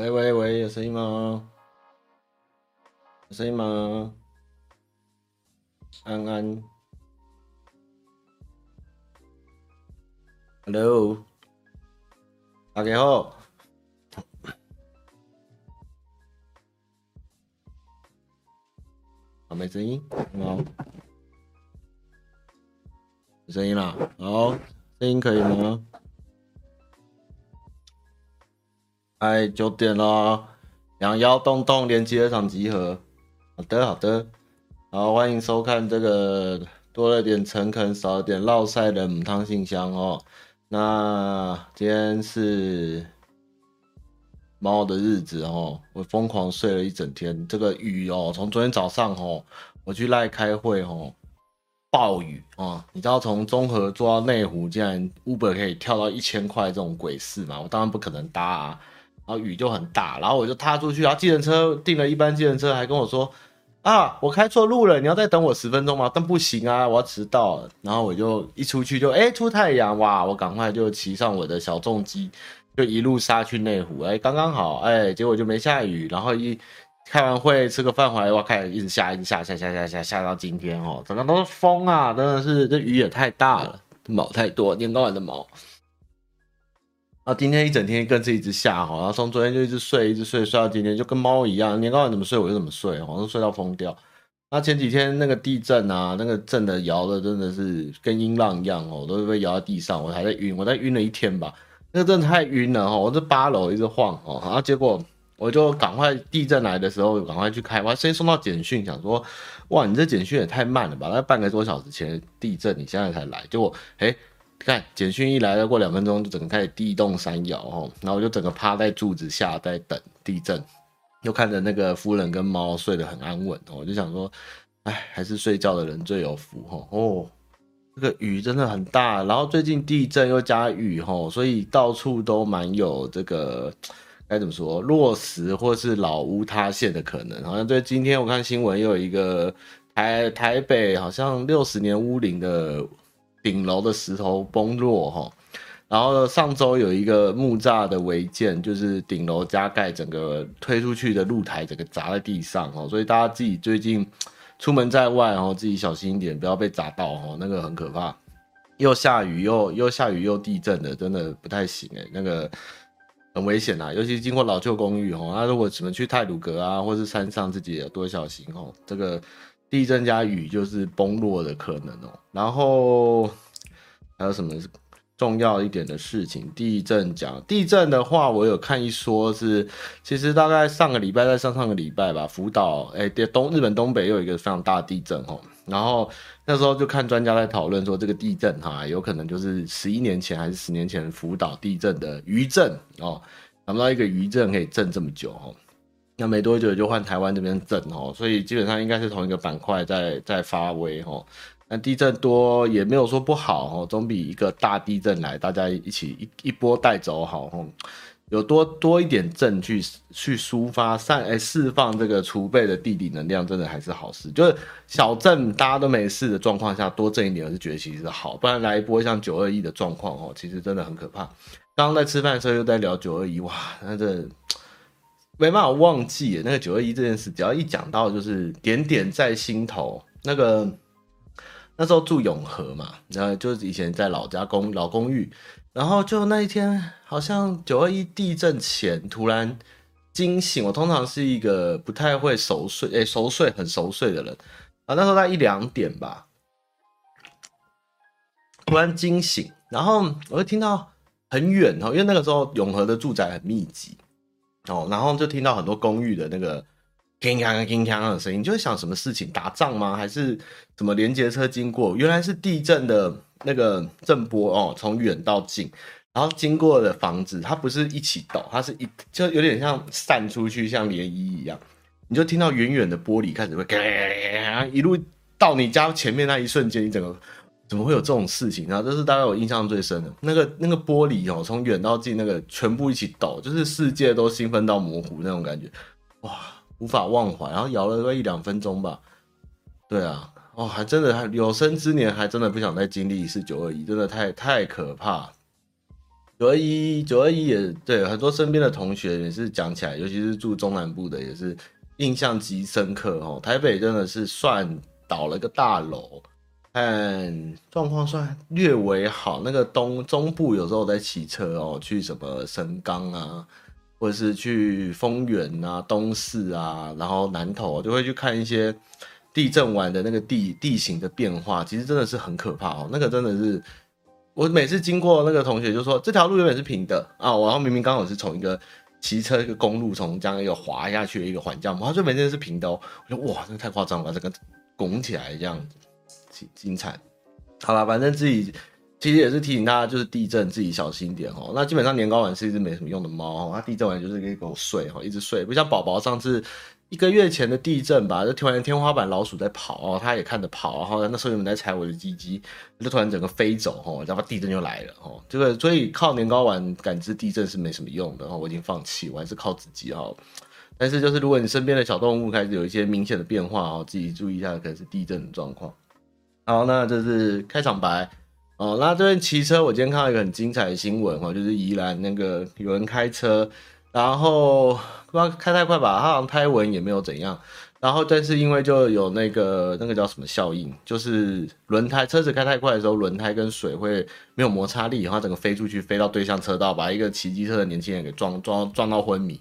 喂喂喂，有声音吗？有声音吗？安安，Hello，大家好，好，没声音，好，有声音了，好，声音可以吗？哎，九点了，两腰洞洞连接场集合。好的，好的，好，欢迎收看这个多了点诚恳，少了点烙赛的母汤信箱哦。那今天是猫的日子哦，我疯狂睡了一整天。这个雨哦，从昨天早上哦，我去赖开会哦，暴雨哦，你知道从中和坐到内湖，竟然 Uber 可以跳到一千块这种鬼事吗？我当然不可能搭啊。然后雨就很大，然后我就踏出去，然后计程车订了一班计程车，还跟我说啊，我开错路了，你要再等我十分钟吗？但不行啊，我要迟到了。然后我就一出去就哎出太阳哇，我赶快就骑上我的小重机，就一路杀去内湖，哎刚刚好，哎结果就没下雨。然后一开完会吃个饭回来，哇开始一直下，一直下，下下下下下到今天哦，整个都是风啊，真的是这雨也太大了，毛太多，年糕碗的毛。啊，今天一整天更是一直下哈，然后从昨天就一直睡，一直睡，睡到今天就跟猫一样，年糕碗怎么睡我就怎么睡，好像睡到疯掉。那前几天那个地震啊，那个震的摇的真的是跟音浪一样哦，都是被摇到地上，我还在晕，我在晕了一天吧，那个真的太晕了哈，我这八楼一直晃哦，然后结果我就赶快地震来的时候赶快去开，我还先送到简讯，想说哇，你这简讯也太慢了吧，那半个多小时前地震你现在才来，结果诶看简讯一来，要过两分钟就整个开始地动山摇哦，然后我就整个趴在柱子下在等地震，又看着那个夫人跟猫睡得很安稳哦，我就想说，哎，还是睡觉的人最有福哦。哦，这个雨真的很大，然后最近地震又加雨吼，所以到处都蛮有这个该怎么说落石或是老屋塌陷的可能。好像对，今天我看新闻又有一个台台北好像六十年屋龄的。顶楼的石头崩落哈，然后上周有一个木栅的违建，就是顶楼加盖整个推出去的露台整个砸在地上哦，所以大家自己最近出门在外哦，自己小心一点，不要被砸到哦，那个很可怕。又下雨又又下雨又地震的，真的不太行诶，那个很危险啊，尤其经过老旧公寓哦，那如果什么去太鲁阁啊，或是山上，自己也多小心哦，这个。地震加雨就是崩落的可能哦，然后还有什么重要一点的事情？地震讲地震的话，我有看一说是，其实大概上个礼拜在上上个礼拜吧，福岛哎，东日本东北又有一个非常大地震哦，然后那时候就看专家在讨论说，这个地震哈，有可能就是十一年前还是十年前福岛地震的余震哦，想不到一个余震可以震这么久哦。那没多久就换台湾这边震哦，所以基本上应该是同一个板块在在发威哦。那地震多也没有说不好哦，总比一个大地震来大家一起一一波带走好哦。有多多一点震去去抒发散哎释放这个储备的地理能量，真的还是好事。就是小震大家都没事的状况下，多震一点我是觉得其实是好，不然来一波像九二一的状况哦，其实真的很可怕。刚刚在吃饭的时候又在聊九二一哇，那这。没办法忘记那个九二一这件事，只要一讲到就是点点在心头。那个那时候住永和嘛，然后就是以前在老家公老公寓，然后就那一天好像九二一地震前突然惊醒。我通常是一个不太会熟睡，诶，熟睡很熟睡的人啊。那时候在一两点吧，突然惊醒，然后我就听到很远哦，因为那个时候永和的住宅很密集。哦，然后就听到很多公寓的那个叮当叮当的声音，就会想什么事情，打仗吗？还是什么连接车经过？原来是地震的那个震波哦，从远到近，然后经过的房子，它不是一起抖，它是一就有点像散出去，像涟漪一样，你就听到远远的玻璃开始会一路到你家前面那一瞬间，你整个。怎么会有这种事情？然后这是大概我印象最深的那个那个玻璃哦，从远到近那个全部一起抖，就是世界都兴奋到模糊那种感觉，哇，无法忘怀。然后摇了个一两分钟吧，对啊，哦，还真的还有生之年还真的不想再经历一次九二一，真的太太可怕。九二一九二一也对，很多身边的同学也是讲起来，尤其是住中南部的，也是印象极深刻哦。台北真的是算倒了个大楼，但状况算略微好。那个东中部有时候在骑车哦，去什么神冈啊，或者是去丰原啊、东势啊，然后南投就会去看一些。地震完的那个地地形的变化，其实真的是很可怕哦。那个真的是，我每次经过那个同学就说，这条路原本是平的啊，然后明明刚好是从一个骑车一个公路从这样一个滑下去的一个缓降，他说每天是平的哦。我说哇，这个太夸张了，这个拱起来这样子，精彩。好了，反正自己其实也是提醒大家，就是地震自己小心点哦。那基本上年糕丸是一只没什么用的猫哦，它地震完就是可以给我睡哈，一直睡，不像宝宝上次。一个月前的地震吧，就突然天花板老鼠在跑哦，他也看着跑，然后那时候有人在踩我的鸡鸡，就突然整个飞走哦，然后地震就来了哦。这个所以靠年糕丸感知地震是没什么用的哦，我已经放弃，我还是靠自己哦。但是就是如果你身边的小动物开始有一些明显的变化哦，自己注意一下，可能是地震的状况。好，那这是开场白哦。那这边骑车，我今天看到一个很精彩的新闻哦，就是宜兰那个有人开车。然后不知道开太快吧，他好像胎纹也没有怎样。然后但是因为就有那个那个叫什么效应，就是轮胎车子开太快的时候，轮胎跟水会没有摩擦力，然后整个飞出去，飞到对向车道，把一个骑机车的年轻人给撞撞撞到昏迷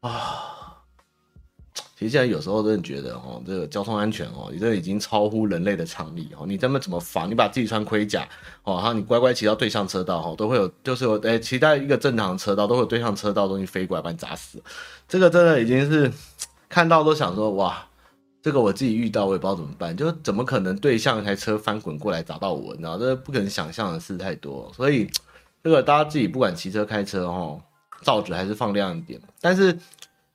啊。其实现在有时候真的觉得哦，这个交通安全哦，你这已经超乎人类的常理哦。你这么怎么防？你把自己穿盔甲哦，然后你乖乖骑到对向车道哈，都会有，就是有诶，骑在一个正常车道，都会有对向车道东西飞过来把你砸死。这个真的已经是 看到都想说哇，这个我自己遇到我也不知道怎么办，就怎么可能对向一台车翻滚过来砸到我？你知道，这不可能想象的事太多。所以 这个大家自己不管骑车开车哦，罩子还是放亮一点。但是。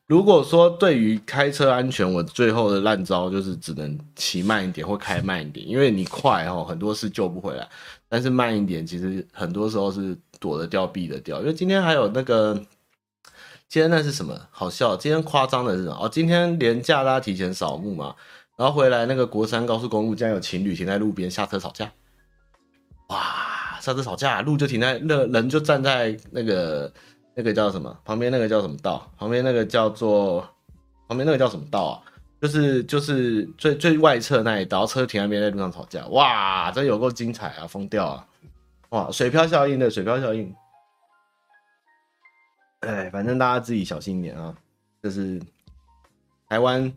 如果说对于开车安全，我最后的烂招就是只能骑慢一点或开慢一点，因为你快哦，很多事救不回来；但是慢一点，其实很多时候是躲得掉避得掉。因为今天还有那个，今天那是什么？好笑！今天夸张的是什么？哦，今天连假大家提前扫墓嘛，然后回来那个国三高速公路竟然有情侣停在路边下车吵架，哇！下车吵架，路就停在那，人就站在那个。那个叫什么？旁边那个叫什么道？旁边那个叫做旁边那个叫什么道啊？就是就是最最外侧那一道，车停那边在路上吵架，哇，这有够精彩啊，疯掉啊！哇，水漂效应的水漂效应。哎，反正大家自己小心一点啊。就是台湾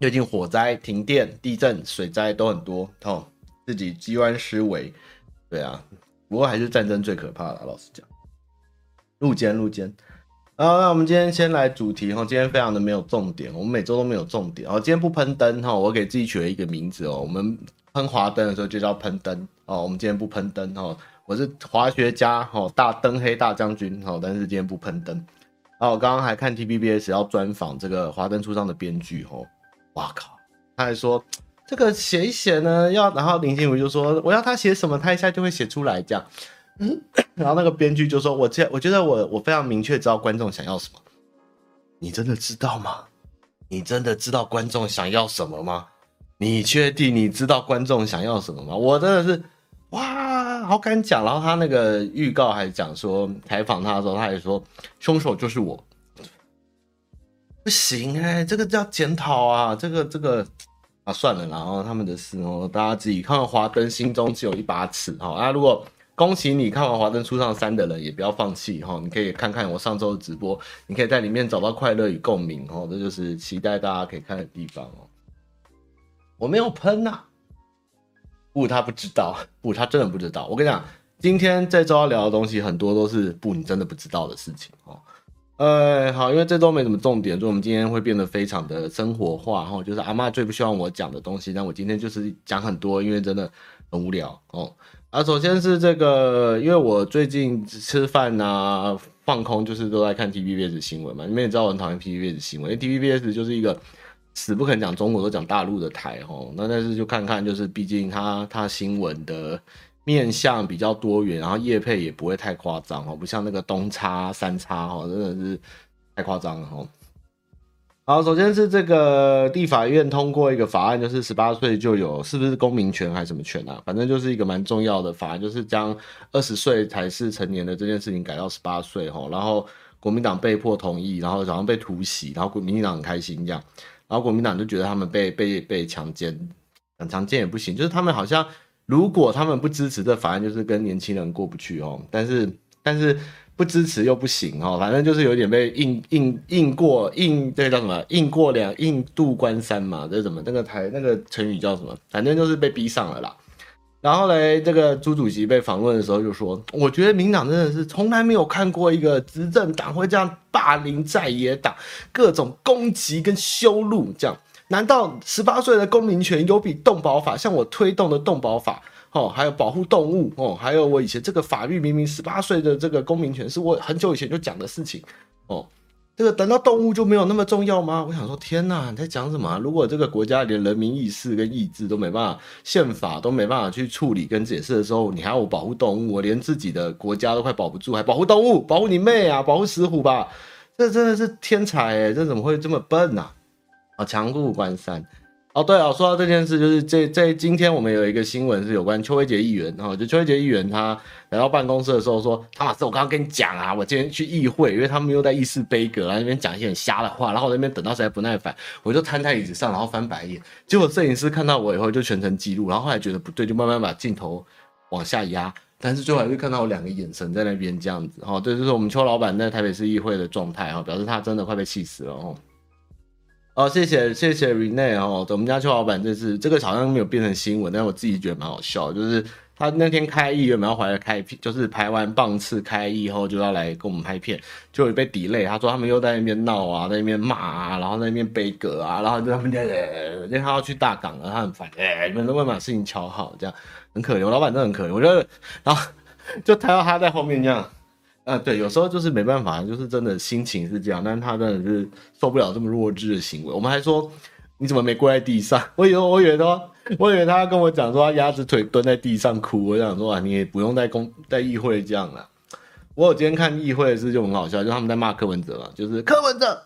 最近火灾、停电、地震、水灾都很多，哦，自己机关思维。对啊，不过还是战争最可怕的，老实讲。路肩路肩，好，那我们今天先来主题哈，今天非常的没有重点，我们每周都没有重点，哦，今天不喷灯哈，我给自己取了一个名字哦，我们喷华灯的时候就叫喷灯哦，我们今天不喷灯哈，我是滑雪家哈，大灯黑大将军哈，但是今天不喷灯，然后我刚刚还看 T B B S 要专访这个华灯初上的编剧哈，哇靠，他还说这个写一写呢？要，然后林心如就说我要他写什么，他一下就会写出来这样。嗯，然后那个编剧就说：“我这我觉得我我非常明确知道观众想要什么。你真的知道吗？你真的知道观众想要什么吗？你确定你知道观众想要什么吗？我真的是哇，好敢讲。然后他那个预告还讲说，采访他的时候，他还说凶手就是我。不行哎、这个叫检讨啊，这个这个啊算了，然后他们的事哦，大家自己看。华灯心中只有一把尺哦，啊如果。恭喜你看完《华灯初上三》的人，也不要放弃哈！你可以看看我上周的直播，你可以在里面找到快乐与共鸣哦。这就是期待大家可以看的地方哦。我没有喷呐、不，他不知道，不，他真的不知道。我跟你讲，今天这周要聊的东西很多都是不，你真的不知道的事情哦。呃，好，因为这周没什么重点，所以我们今天会变得非常的生活化哈。就是阿妈最不希望我讲的东西，但我今天就是讲很多，因为真的很无聊哦。啊，首先是这个，因为我最近吃饭啊、放空，就是都在看 TVBS 新闻嘛。你们也知道我很讨厌 TVBS 新闻，因为 TVBS 就是一个死不肯讲中国，都讲大陆的台吼。那但是就看看，就是毕竟它它新闻的面向比较多元，然后业配也不会太夸张哦，不像那个东差三差哈，真的是太夸张了哈。好，首先是这个立法院通过一个法案，就是十八岁就有，是不是公民权还是什么权啊？反正就是一个蛮重要的法案，就是将二十岁才是成年的这件事情改到十八岁哈。然后国民党被迫同意，然后好像被突袭，然后国民党很开心这样，然后国民党就觉得他们被被被强奸，很强奸也不行，就是他们好像如果他们不支持这法案，就是跟年轻人过不去哦。但是但是。不支持又不行哦，反正就是有点被硬硬硬过硬，这叫什么？硬过两硬渡关山嘛，这是什么？那个台那个成语叫什么？反正就是被逼上了啦。然后嘞，这个朱主席被访问的时候就说：“我觉得民党真的是从来没有看过一个执政党会这样霸凌在野党，各种攻击跟羞辱，这样难道十八岁的公民权有比动保法像我推动的动保法？”哦，还有保护动物哦，还有我以前这个法律明明十八岁的这个公民权是我很久以前就讲的事情哦，这个等到动物就没有那么重要吗？我想说，天哪，你在讲什么？如果这个国家连人民意识跟意志都没办法，宪法都没办法去处理跟解释的时候，你还要我保护动物？我连自己的国家都快保不住，还保护动物？保护你妹啊！保护石虎吧？这真的是天才诶，这怎么会这么笨呢？啊，强固关山。哦，对啊，说到这件事，就是这在今天我们有一个新闻是有关邱威杰议员，哈，就邱威杰议员他来到办公室的时候说：“汤老师，我刚刚跟你讲啊，我今天去议会，因为他们又在议事杯葛，然后那边讲一些很瞎的话，然后我那边等到实在不耐烦，我就瘫在椅子上，然后翻白眼。结果摄影师看到我以后就全程记录，然后后来觉得不对，就慢慢把镜头往下压，但是最后还是看到我两个眼神在那边这样子，哈，这就是我们邱老板在台北市议会的状态，哈，表示他真的快被气死了，哦。”哦，谢谢谢谢 Rene 哦，我们家邱老板这次这个好像没有变成新闻，但是我自己觉得蛮好笑，就是他那天开艺，原本要回来开，就是拍完棒次开议后就要来跟我们拍片，就被 delay。他说他们又在那边闹啊，在那边骂啊，然后在那边悲歌啊，然后就他们因为他要去大港了，他很烦，哎，你们能不能把事情敲好？这样很可怜，我老板真的很可怜，我觉得，然后 就看到他在后面这样。啊，对，有时候就是没办法，就是真的心情是这样，但是他真的是受不了这么弱智的行为。我们还说你怎么没跪在地上？我以为我以为说，我以为他要跟我讲说他鸭子腿蹲在地上哭。我想说啊，你也不用在公在议会这样了。我有今天看议会的事就很好笑，就他们在骂柯文哲嘛，就是柯文哲，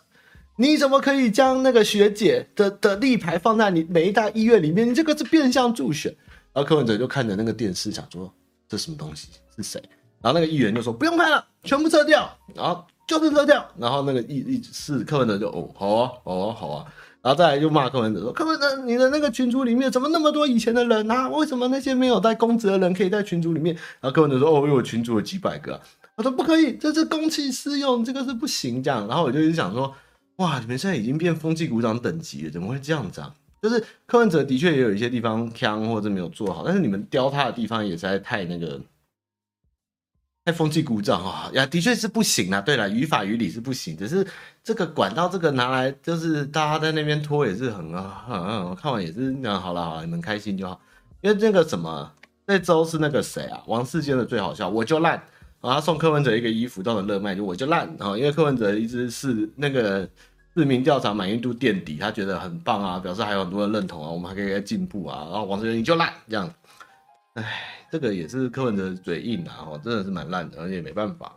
你怎么可以将那个学姐的的立牌放在你每一大医院里面？你这个是变相助选。然后柯文哲就看着那个电视，想说这什么东西？是谁？然后那个议员就说不用拍了，全部撤掉。然后就是撤掉。然后那个议议是柯文哲就哦好啊好啊好啊。然后再来就骂柯文哲说柯文哲你的那个群组里面怎么那么多以前的人啊？为什么那些没有在公职的人可以在群组里面？然后柯文哲说哦因为我群组有几百个啊。我说不可以，这是公器私用，这个是不行这样。然后我就一直想说哇你们现在已经变风气股长等级了，怎么会这样子啊？就是柯文哲的确也有一些地方腔或者没有做好，但是你们雕他的地方也实在太那个。太风纪鼓掌啊，呀，的确是不行啊。对了，于法于理是不行，只是这个管道这个拿来，就是大家在那边拖也是很啊，嗯，我看完也是那样。好了好了，你们开心就好。因为那个什么，那周是那个谁啊？王世坚的最好笑，我就烂。然后他送柯文哲一个衣服到了热卖，就我就烂。然后因为柯文哲一直是那个市民调查满意度垫底，他觉得很棒啊，表示还有很多人认同啊，我们还可以再进步啊。然后王世坚你就烂这样，唉。这个也是柯文哲嘴硬啊，哦，真的是蛮烂的，而且没办法。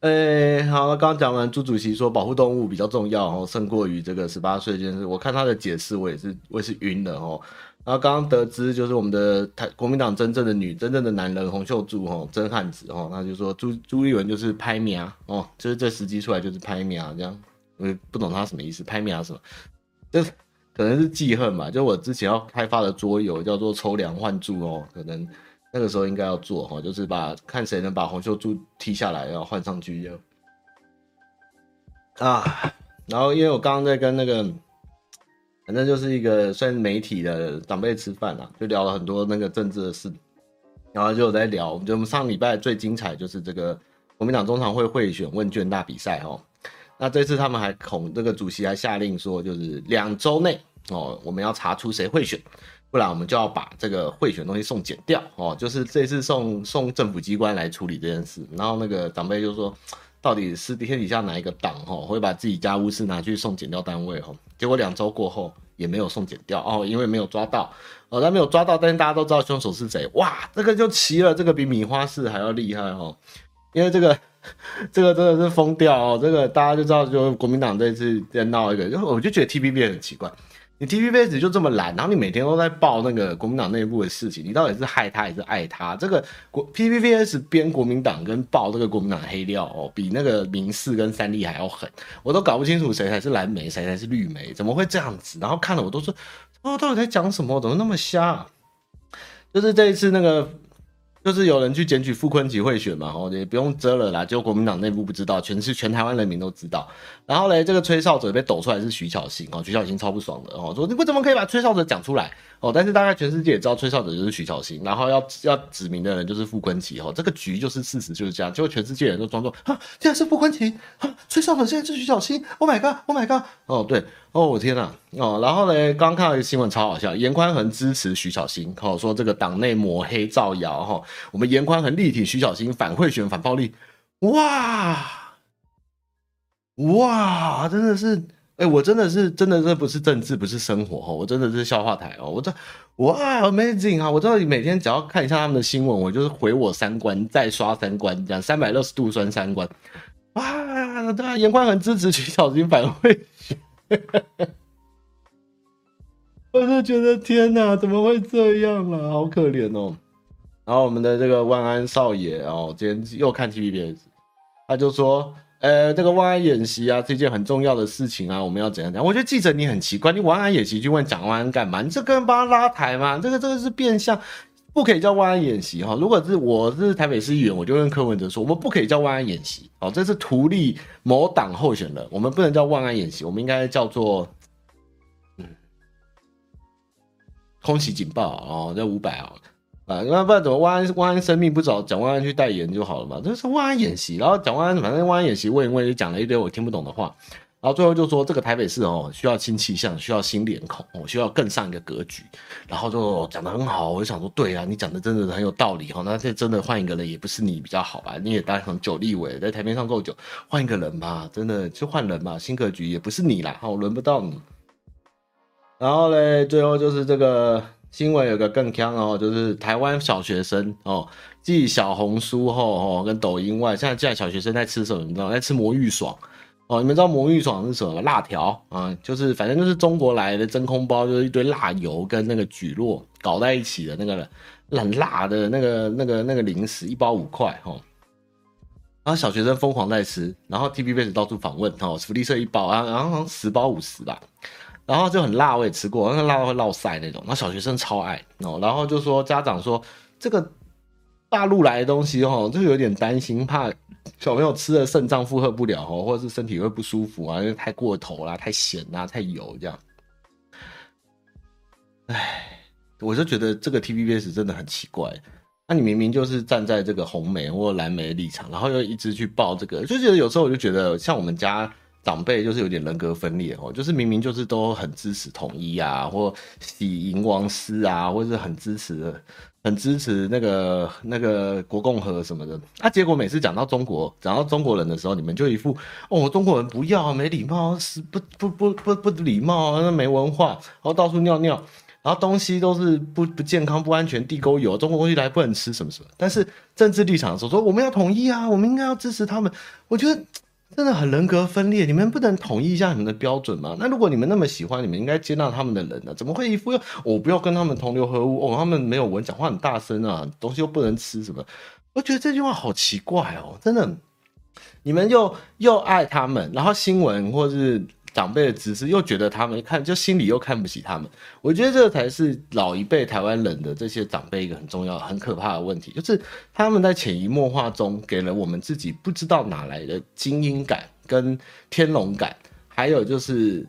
哎，好，刚刚讲完朱主席说保护动物比较重要哦，胜过于这个十八岁这件事。我看他的解释，我也是我也是晕了哦。然后刚刚得知，就是我们的台国民党真正的女、真正的男人洪秀柱哦，真汉子哦，他就说朱朱立文就是拍苗哦，就是这时机出来就是拍苗这样，我也不懂他什么意思，拍苗什么，就是。可能是记恨吧，就我之前要开发的桌游叫做抽梁换柱哦，可能那个时候应该要做哈，就是把看谁能把洪秀柱踢下来，然后换上去就啊。然后因为我刚刚在跟那个，反正就是一个算媒体的长辈吃饭啦，就聊了很多那个政治的事，然后就在聊，就我们上礼拜最精彩就是这个国民党中常会贿选问卷大比赛哦。那这次他们还恐这个主席还下令说，就是两周内哦，我们要查出谁贿选，不然我们就要把这个贿选东西送检掉哦。就是这次送送政府机关来处理这件事。然后那个长辈就说，到底是天底下哪一个党哦会把自己家务事拿去送检掉单位哦？结果两周过后也没有送检掉哦，因为没有抓到哦，他没有抓到，但是大家都知道凶手是谁哇，这个就奇了，这个比米花市还要厉害哦。因为这个 这个真的是疯掉哦，这个大家就知道，就国民党这一次在闹一个，就我就觉得 T P B 很奇怪。你 TVBS 就这么懒，然后你每天都在报那个国民党内部的事情，你到底是害他还是爱他？这个国 TVBS 编国民党跟报这个国民党黑料哦，比那个民视跟三立还要狠，我都搞不清楚谁才是蓝媒，谁才是绿媒，怎么会这样子？然后看了我都说，哦，到底在讲什么？怎么那么瞎？就是这一次那个。就是有人去检举傅崐萁贿选嘛，哦，也不用遮了啦，就国民党内部不知道，全是全台湾人民都知道。然后嘞，这个吹哨者被抖出来是徐巧芯哦，徐巧芯超不爽的哦，说你为什么可以把吹哨者讲出来哦？但是大概全世界也知道吹哨者就是徐巧芯，然后要要指名的人就是傅崐萁哦，这个局就是事实就是这样，结果全世界人都装作啊，竟然是傅崐萁啊，吹哨者现在是徐巧芯，Oh my god，Oh my god，哦对。哦，我天呐，哦，然后呢，刚看到一个新闻超好笑，严宽恒支持徐小新，哦，说这个党内抹黑造谣，哈、哦，我们严宽恒力挺徐小新反贿选反暴力，哇，哇，真的是，哎、我真的是，真的这不是政治，不是生活，哈，我真的是笑话台哦，我这，哇，amazing 啊，我知道每天只要看一下他们的新闻，我就是毁我三观，再刷三观，这样三百六十度酸三观，哇，对啊，严宽恒支持徐小新反贿选。我就觉得天哪，怎么会这样啊？好可怜哦。然后我们的这个万安少爷哦，今天又看 TVBS，他就说：“呃，这个万安演习啊，是一件很重要的事情啊，我们要怎样讲？”我觉得记者你很奇怪，你万安演习去问蒋万安干嘛？你这跟帮他拉台吗？这个这个是变相，不可以叫万安演习哈。如果是我是台北市议员，我就跟柯文哲说，我们不可以叫万安演习。哦，这是图利某党候选人，我们不能叫万安演习，我们应该叫做嗯，空袭警报哦，叫五百哦，啊，那不然怎么万安万安生命不找蒋万安去代言就好了嘛？这是万安演习，然后蒋万安反正万安演习问一问，就讲了一堆我听不懂的话。然后最后就说这个台北市哦需要新气象，需要新脸孔哦，需要更上一个格局。然后就讲得很好，我就想说对啊，你讲的真的很有道理哦。那这真的换一个人也不是你比较好吧？你也当很久立委，在台面上够久，换一个人吧，真的就换人吧，新格局也不是你啦，哦，轮不到你。然后嘞，最后就是这个新闻有个更锵哦，就是台湾小学生哦，继小红书后哦跟抖音外，现在现在小学生在吃什么？你知道在吃魔芋爽。哦，你们知道魔芋爽是什么？辣条啊，就是反正就是中国来的真空包，就是一堆辣油跟那个蒟蒻搞在一起的那个很辣的那个那个那个零食，一包五块哈。然后小学生疯狂在吃，然后 TVBS 到处访问哦，福利社一包啊，然后好像十包五十吧，然后就很辣，我也吃过，那个辣到会落腮那种，然后小学生超爱哦，然后就说家长说这个大陆来的东西哦，就有点担心怕。小朋友吃了肾脏负荷不了哦，或者是身体会不舒服啊，因为太过头啦，太咸啦，太油这样。唉，我就觉得这个 TVBS 真的很奇怪。那你明明就是站在这个红莓或蓝莓的立场，然后又一直去报这个，就觉得有时候我就觉得像我们家长辈就是有点人格分裂哦，就是明明就是都很支持统一啊，或喜迎王师啊，或者是很支持。很支持那个那个国共和什么的，啊，结果每次讲到中国，讲到中国人的时候，你们就一副哦，中国人不要，没礼貌，是不不不不不礼貌，那没文化，然后到处尿尿，然后东西都是不不健康、不安全，地沟油，中国东西来不能吃什么什么。但是政治立场的时候说，我们要统一啊，我们应该要支持他们。我觉得。真的很人格分裂，你们不能统一一下你们的标准吗？那如果你们那么喜欢，你们应该接纳他们的人呢？怎么会一副要我不要跟他们同流合污？哦，他们没有文，讲话很大声啊，东西又不能吃什么？我觉得这句话好奇怪哦，真的，你们又又爱他们，然后新闻或是。长辈的指示又觉得他们看就心里又看不起他们，我觉得这才是老一辈台湾人的这些长辈一个很重要、很可怕的问题，就是他们在潜移默化中给了我们自己不知道哪来的精英感跟天龙感，还有就是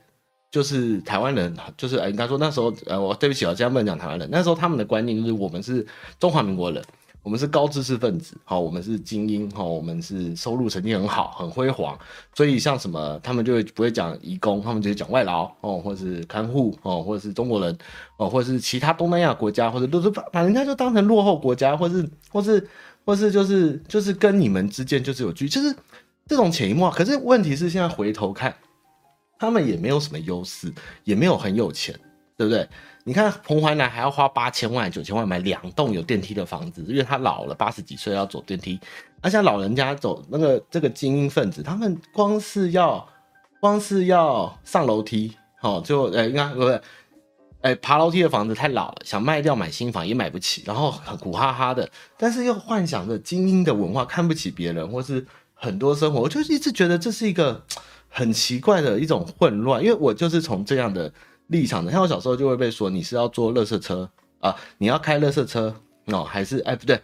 就是台湾人就是哎，应该说那时候呃，我对不起啊，这样不能讲台湾人，那时候他们的观念就是我们是中华民国人。我们是高知识分子，好，我们是精英，好，我们是收入成绩很好，很辉煌，所以像什么，他们就会不会讲移工，他们就会讲外劳，哦，或者是看护，哦，或者是中国人，哦，或者是其他东南亚国家，或者都是把把人家就当成落后国家，或是或是或是就是就是跟你们之间就是有距，就是这种潜移默化。可是问题是现在回头看，他们也没有什么优势，也没有很有钱。对不对？你看彭淮南还要花八千万、九千万买两栋有电梯的房子，因为他老了，八十几岁要走电梯。而且老人家走那个这个精英分子，他们光是要光是要上楼梯，哦，就呃，应该不是，哎，爬楼梯的房子太老了，想卖掉买新房也买不起，然后很苦哈哈的，但是又幻想着精英的文化，看不起别人，或是很多生活，我就一直觉得这是一个很奇怪的一种混乱，因为我就是从这样的立场的，像我小时候就会被说你是要坐垃圾车啊，你要开垃圾车哦，还是哎不对。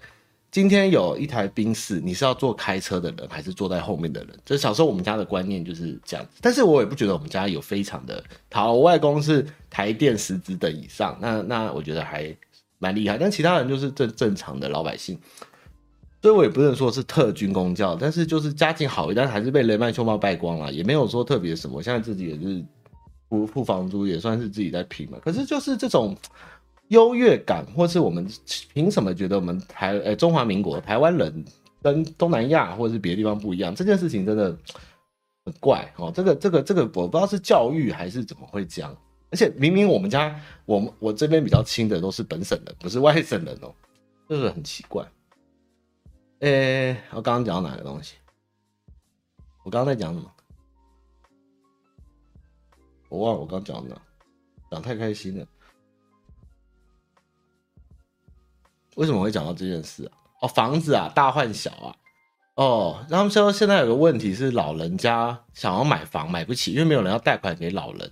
今天有一台宾士，你是要坐开车的人，还是坐在后面的人？就小时候我们家的观念就是这样，但是我也不觉得我们家有非常的好。我外公是台电十职等以上，那那我觉得还蛮厉害。但其他人就是正正常的老百姓，所以我也不能说是特军公教，但是就是家境好一点，但还是被雷曼兄弟败光了，也没有说特别什么。现在自己也是付付房租，也算是自己在拼嘛。可是就是这种。优越感，或是我们凭什么觉得我们台呃、中华民国台湾人跟东南亚或者是别的地方不一样？这件事情真的很怪哦。这个这个这个我不知道是教育还是怎么会这样。而且明明我们家我们我这边比较亲的都是本省人，不是外省人哦，就是很奇怪。诶、我刚刚讲到哪个东西？我刚刚在讲什么？我忘了我刚讲的，讲太开心了。为什么会讲到这件事啊？哦，房子啊，大换小啊。哦，他们说现在有个问题是，老人家想要买房买不起，因为没有人要贷款给老人。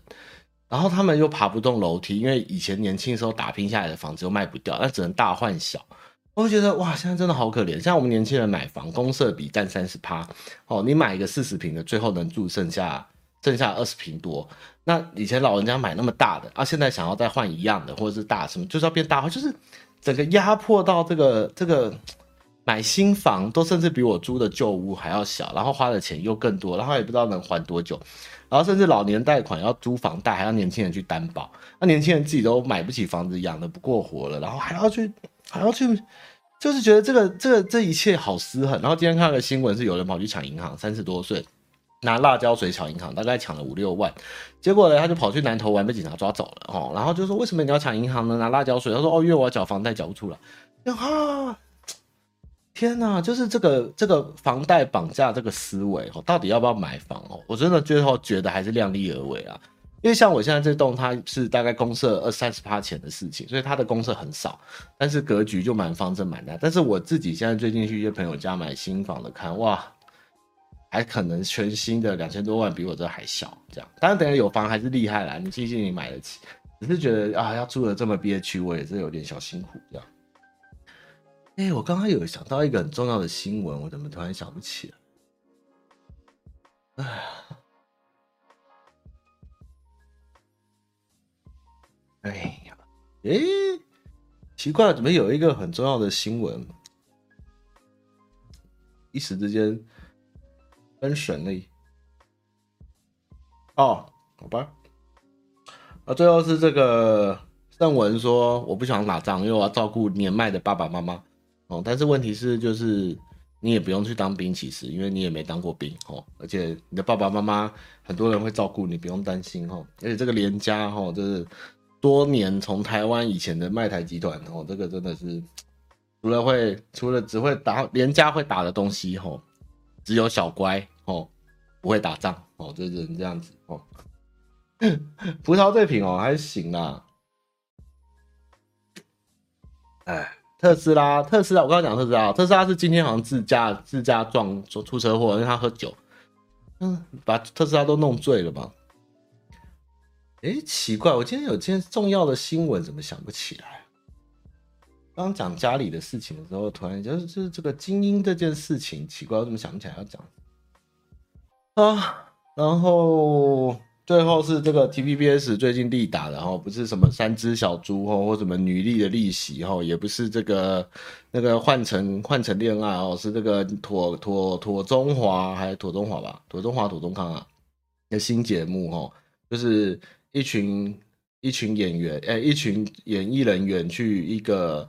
然后他们又爬不动楼梯，因为以前年轻的时候打拼下来的房子又卖不掉，那只能大换小。我会觉得哇，现在真的好可怜。像我们年轻人买房，公设比占三十趴。哦，你买一个四十平的，最后能住剩下剩下二十平多。那以前老人家买那么大的，啊，现在想要再换一样的，或者是大什么，就是要变大，就是。整个压迫到这个这个买新房都甚至比我租的旧屋还要小，然后花的钱又更多，然后也不知道能还多久，然后甚至老年贷款要租房贷还要年轻人去担保，那年轻人自己都买不起房子，养的不过活了，然后还要去还要去，就是觉得这个这个这一切好失衡。然后今天看了个新闻，是有人跑去抢银行，三十多岁。拿辣椒水抢银行，大概抢了五六万，结果呢，他就跑去南投玩，被警察抓走了哦。然后就说：“为什么你要抢银行呢？拿辣椒水？”他说：“哦，因为我要缴房贷，缴不出来。”啊，天哪！就是这个这个房贷绑架这个思维哦，到底要不要买房哦？我真的最后觉得还是量力而为啊。因为像我现在这栋，它是大概公社二三十趴钱的事情，所以它的公社很少，但是格局就蛮方正蛮大。但是我自己现在最近去一些朋友家买新房的看，哇！还可能全新的两千多万比我这还小，这样当然等下有房还是厉害啦，你信心你买得起，只是觉得啊要住的这么憋屈，我也是有点小辛苦这样。哎、我刚刚有想到一个很重要的新闻，我怎么突然想不起了？哎，哎呀，哎、奇怪，怎么有一个很重要的新闻，一时之间。分神了，哦，好吧，啊，最后是这个圣文说，我不想打仗，因为我要照顾年迈的爸爸妈妈，哦，但是问题是就是你也不用去当兵，其实因为你也没当过兵，哦，而且你的爸爸妈妈很多人会照顾你，不用担心，哦，而且这个连家，哦，就是多年从台湾以前的麦台集团，哦，这个真的是除了会除了只会打连家会打的东西，哦。只有小乖哦，不会打仗哦，就只能这样子哦。葡萄这瓶哦还行啦。哎，特斯拉，特斯拉，我刚刚讲特斯拉，特斯拉是今天好像自驾自驾撞出出车祸，因为他喝酒，嗯，把特斯拉都弄醉了吧？哎，奇怪，我今天有件重要的新闻，怎么想不起来？刚讲家里的事情的时候，突然就是就是这个精英这件事情，奇怪，我怎么想不起来要讲啊？然后最后是这个 TVBS 最近力打的，然后不是什么三只小猪哦，或什么女力的逆袭哦，也不是这个那个换成换成恋爱哦，是这个妥妥妥中华还是妥中华吧？妥中华妥中康啊的新节目哦，就是一群一群演员哎，一群演艺人员去一个。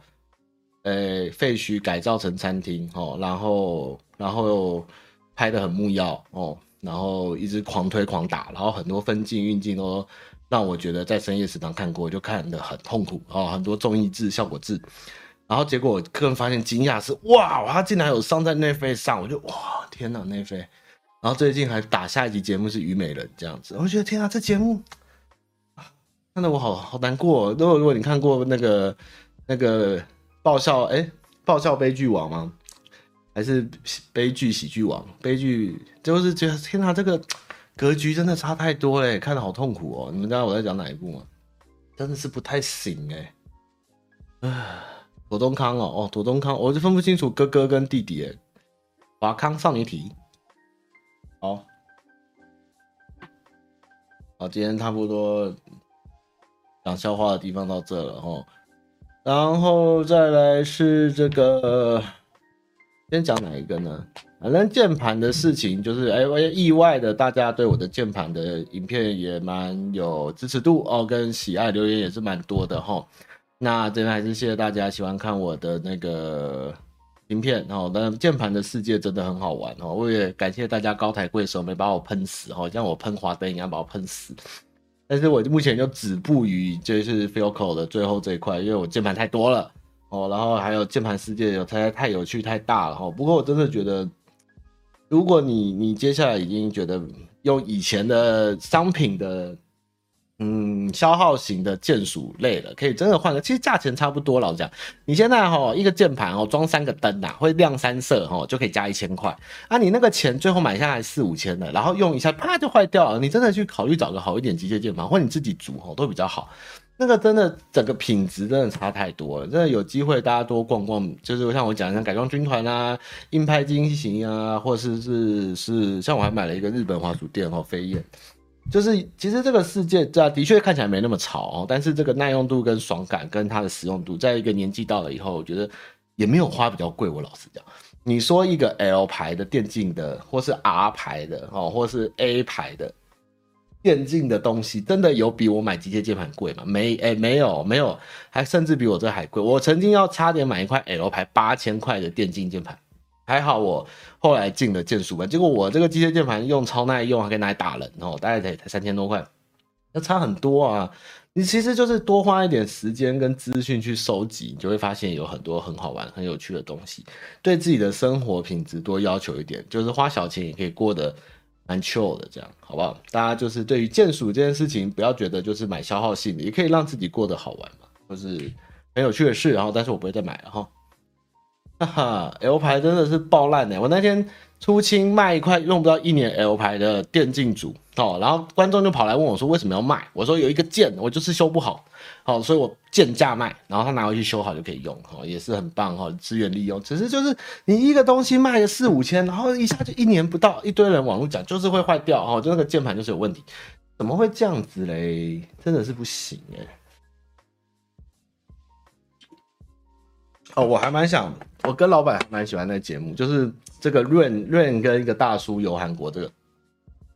呃、废墟改造成餐厅哦，然后然后拍得很木要哦，然后一直狂推狂打，然后很多分镜运镜都让我觉得在深夜食堂看过就看得很痛苦哦，很多综艺制、效果制，然后结果我个人发现惊讶是哇，他竟然有上在内飞上，我就哇天哪内飞，然后最近还打下一集节目是虞美人这样子，我觉得天啊这节目看得我好好难过。如果如果你看过那个那个爆笑哎爆笑悲剧王吗？还是悲剧喜剧王？悲剧就是觉得天哪这个。格局真的差太多嘞，看的好痛苦哦！你们知道我在讲哪一部吗？真的是不太行哎。唉，庹宗康哦哦，庹宗康，我就分不清楚哥哥跟弟弟哎。华康少年体，好，好，今天差不多讲笑话的地方到这了哈，然后再来是这个，先讲哪一个呢？反正键盘的事情就是，哎，我也意外的，大家对我的键盘的影片也蛮有支持度哦，跟喜爱留言也是蛮多的齁。那这边还是谢谢大家喜欢看我的那个影片哦。但键盘的世界真的很好玩哦，我也感谢大家高抬贵手没把我喷死哦，像我喷华灯一样把我喷死。但是我目前就止步于就是 Filco 的最后这一块，因为我键盘太多了哦，然后还有键盘世界有太太有趣太大了哦。不过我真的觉得。如果你你接下来已经觉得用以前的商品的嗯消耗型的键鼠类的，可以真的换个，其实价钱差不多。老实讲，你现在哈一个键盘哦装三个灯呐，会亮三色哈，就可以加一千块啊。你那个钱最后买下来四五千的，然后用一下啪就坏掉了。你真的去考虑找个好一点机械键盘，或你自己组哈都比较好。那个真的整个品质真的差太多了，真的有机会大家多逛逛，就是像我讲像改装军团啊、硬派精型啊，或是是是像我还买了一个日本滑鼠垫哦，飞燕，就是其实这个世界这的确看起来没那么潮哦，但是这个耐用度跟爽感跟它的实用度，在一个年纪到了以后，我觉得也没有花比较贵。我老实讲，你说一个 L 牌的电竞的，或是 R 牌的哦，或是 A 牌的。电竞的东西真的有比我买机械键盘贵吗？没，哎、没有，没有，还甚至比我这还贵。我曾经要差点买一块 L 牌八千块的电竞键盘，还好我后来进了键鼠班。结果我这个机械键盘用超耐用，还可以拿来打人哦，大概才才三千多块，那差很多啊。你其实就是多花一点时间跟资讯去收集，你就会发现有很多很好玩、很有趣的东西。对自己的生活品质多要求一点，就是花小钱也可以过得。蛮 chill 的，这样好不好？大家就是对于键鼠这件事情，不要觉得就是买消耗性的，也可以让自己过得好玩嘛，就是很有趣的事。然后，但是我不会再买了哈。哈 哈，L 牌真的是爆烂哎！我那天出清卖一块用不到一年 L 牌的电竞组哦，然后观众就跑来问我说为什么要卖？我说有一个键我就是修不好，好，所以我贱价卖，然后他拿回去修好就可以用，哦，也是很棒哈，资源利用。只是就是你一个东西卖个四五千，然后一下就一年不到，一堆人网络讲就是会坏掉哦，就那个键盘就是有问题，怎么会这样子嘞？真的是不行哎。哦，我还蛮想，我跟老板蛮喜欢那个节目，就是这个 Rain Rain 跟一个大叔游韩国这个。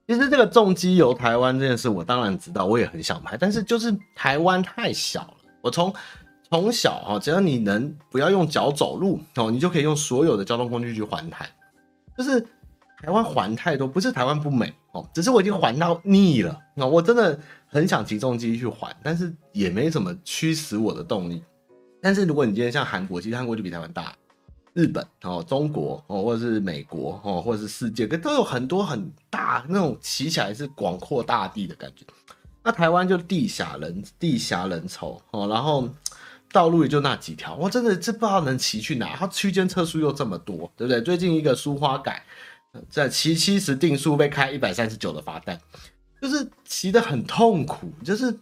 其实这个重机游台湾这件事，我当然知道，我也很想拍，但是就是台湾太小了。我从从小哈，只要你能不要用脚走路哦，你就可以用所有的交通工具去环台。就是台湾环太多，不是台湾不美哦，只是我已经环到腻了。那我真的很想骑重机去环，但是也没什么驱使我的动力。但是如果你今天像韩国，其实韩国就比台湾大，日本哦，中国哦，或者是美国哦，或者是世界，可都有很多很大那种骑起来是广阔大地的感觉。那台湾就地狭人地狭人稠哦，然后道路也就那几条，我真的这不知道能骑去哪。它区间车速又这么多，对不对？最近一个苏花改在骑七十定速被开一百三十九的罚单，就是骑得很痛苦，就是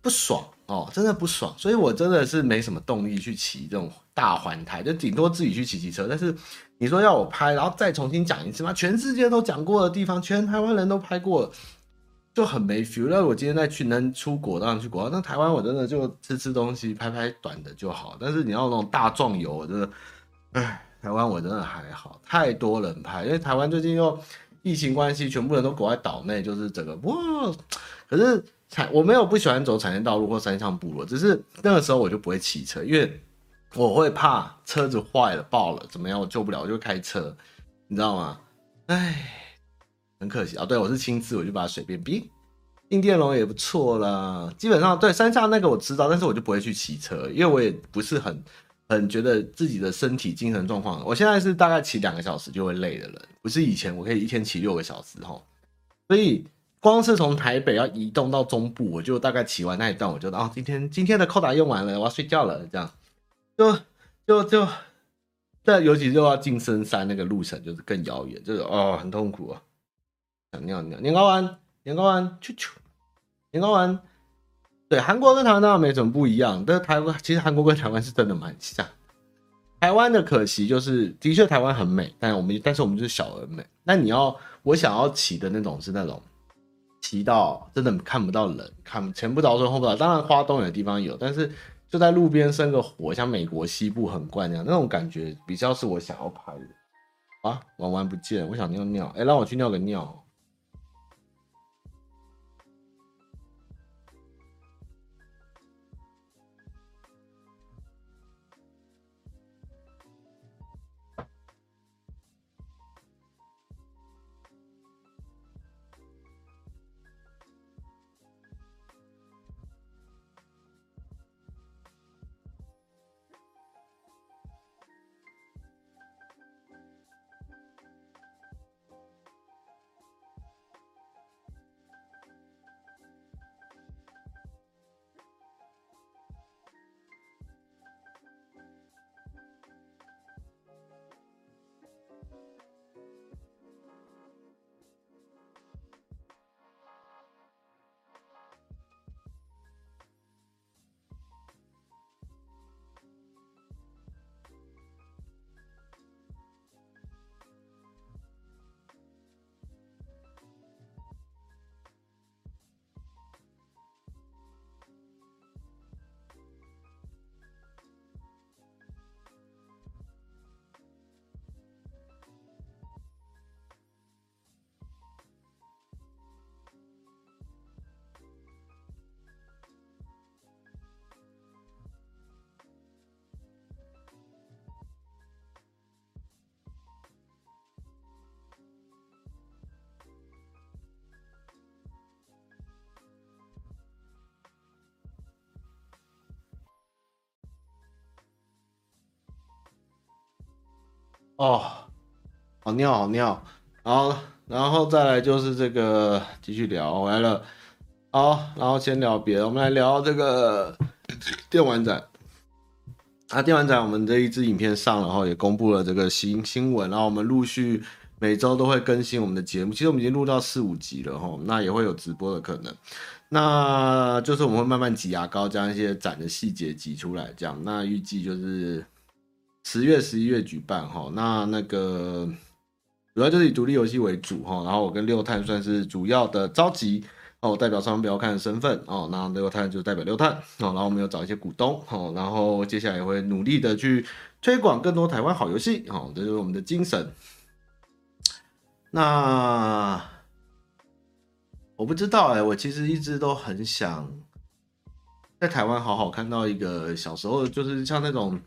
不爽。哦，真的不爽，所以我真的是没什么动力去骑这种大环台，就顶多自己去骑骑车。但是你说要我拍，然后再重新讲一次吗？全世界都讲过的地方，全台湾人都拍过，就很没 feel。那我今天再去能出国，当然去国。那台湾我真的就吃吃东西，拍拍短的就好。但是你要那种大壮游，我真的，唉，台湾我真的还好，太多人拍，因为台湾最近又疫情关系，全部人都躲在岛内，就是整个哇，可是。产我没有不喜欢走产业道路或山上部落，只是那个时候我就不会骑车，因为我会怕车子坏了爆了怎么样，我救不了，我就开车，你知道吗？唉，很可惜啊。对，我是亲自，我就把它随便逼。印电龙也不错啦。基本上对山下那个我知道，但是我就不会去骑车，因为我也不是很很觉得自己的身体精神状况。我现在是大概骑两个小时就会累的人，不是以前我可以一天骑六个小时哈。所以光是从台北要移动到中部，我就大概骑完那一段，我就啊，今天今天的扣打用完了，我要睡觉了，这样就就就。但尤其就要进深山，那个路程就是更遥远，就是哦很痛苦啊，想尿尿。年糕丸，年糕丸，啾啾，年糕丸。对，韩国跟台湾当然没什么不一样，但是台湾其实韩国跟台湾是真的蛮像。台湾的可惜就是，的确台湾很美，但我们但是我们就是小而美。那你要我想要骑的那种是那种骑到真的看不到人，看前不着村后不着，当然花东有的地方有，但是。就在路边生个火，像美国西部很怪那样，那种感觉比较是我想要拍的。啊，玩玩不见，我想尿尿，哎、让我去尿个尿。哦，好尿好尿，然后然后再来就是这个继续聊回来了，好，然后先聊别的，我们来聊这个电玩展。啊，电玩展我们这一支影片上了，然后也公布了这个新新闻，然后我们陆续每周都会更新我们的节目，其实我们已经录到四五集了哈，那也会有直播的可能，那就是我们会慢慢挤牙膏，将一些展的细节挤出来，这样，那预计就是。十月、十一月举办哈，那那个主要就是以独立游戏为主哈，然后我跟六探算是主要的召集哦，代表商标看身份哦，那六探就代表六探哦，然后我们有找一些股东哦，然后接下来也会努力的去推广更多台湾好游戏哦，这就是我们的精神。那我不知道哎、我其实一直都很想在台湾好好看到一个小时候就是像那种。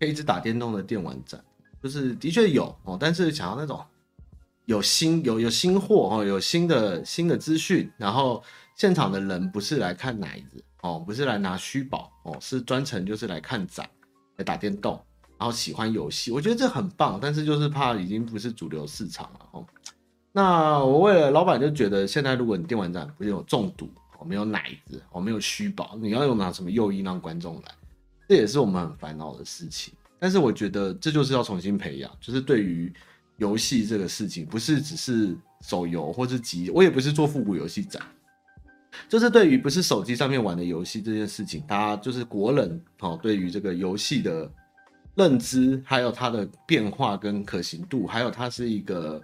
可以一直打电动的电玩展，就是的确有哦，但是想要那种有新有有新货哦，有新的新的资讯，然后现场的人不是来看奶子哦，不是来拿虚宝哦，是专程就是来看展来打电动，然后喜欢游戏，我觉得这很棒，但是就是怕已经不是主流市场了哦。那我为了老板就觉得，现在如果你电玩展不是有中毒哦，没有奶子哦，没有虚宝，你要用拿什么诱因让观众来？这也是我们很烦恼的事情，但是我觉得这就是要重新培养，就是对于游戏这个事情，不是只是手游或是集，我也不是做复古游戏展，就是对于不是手机上面玩的游戏这件事情，大家就是国人哦，对于这个游戏的认知，还有它的变化跟可行度，还有它是一个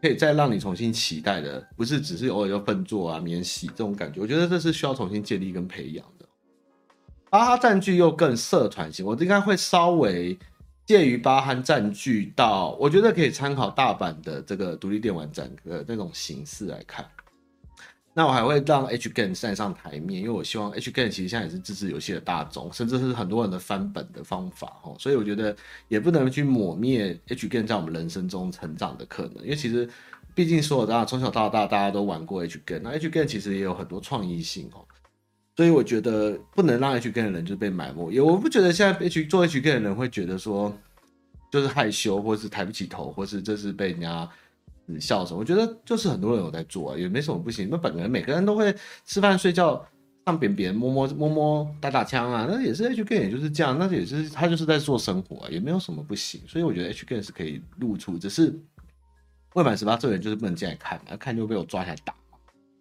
可以再让你重新期待的，不是只是偶尔要笨做啊免洗这种感觉，我觉得这是需要重新建立跟培养。巴哈占据又更社团型，我应该会稍微介于巴哈占据到，我觉得可以参考大阪的这个独立电玩展的那种形式来看。那我还会让 H Game 站上台面，因为我希望 H Game 其实现在也是自制游戏的大众，甚至是很多人的翻本的方法哦。所以我觉得也不能去抹灭 H Game 在我们人生中成长的可能，因为其实毕竟所有大家从小到大大家都玩过 H game，那 H game 其实也有很多创意性哦，所以我觉得不能让 HG 的人就被埋没。也我不觉得现在 H 做 HG 的人会觉得说就是害羞，或是抬不起头，或是这是被人家笑什么。我觉得就是很多人有在做啊，也没什么不行。那本来每个人都会吃饭睡觉。上边别人摸摸摸摸打打枪啊，那也是 HG 也就是这样，那也是他就是在做生活，也没有什么不行，所以我觉得 HG 是可以露出，只是未满十八岁的人就是不能进来看，看就被我抓起来打。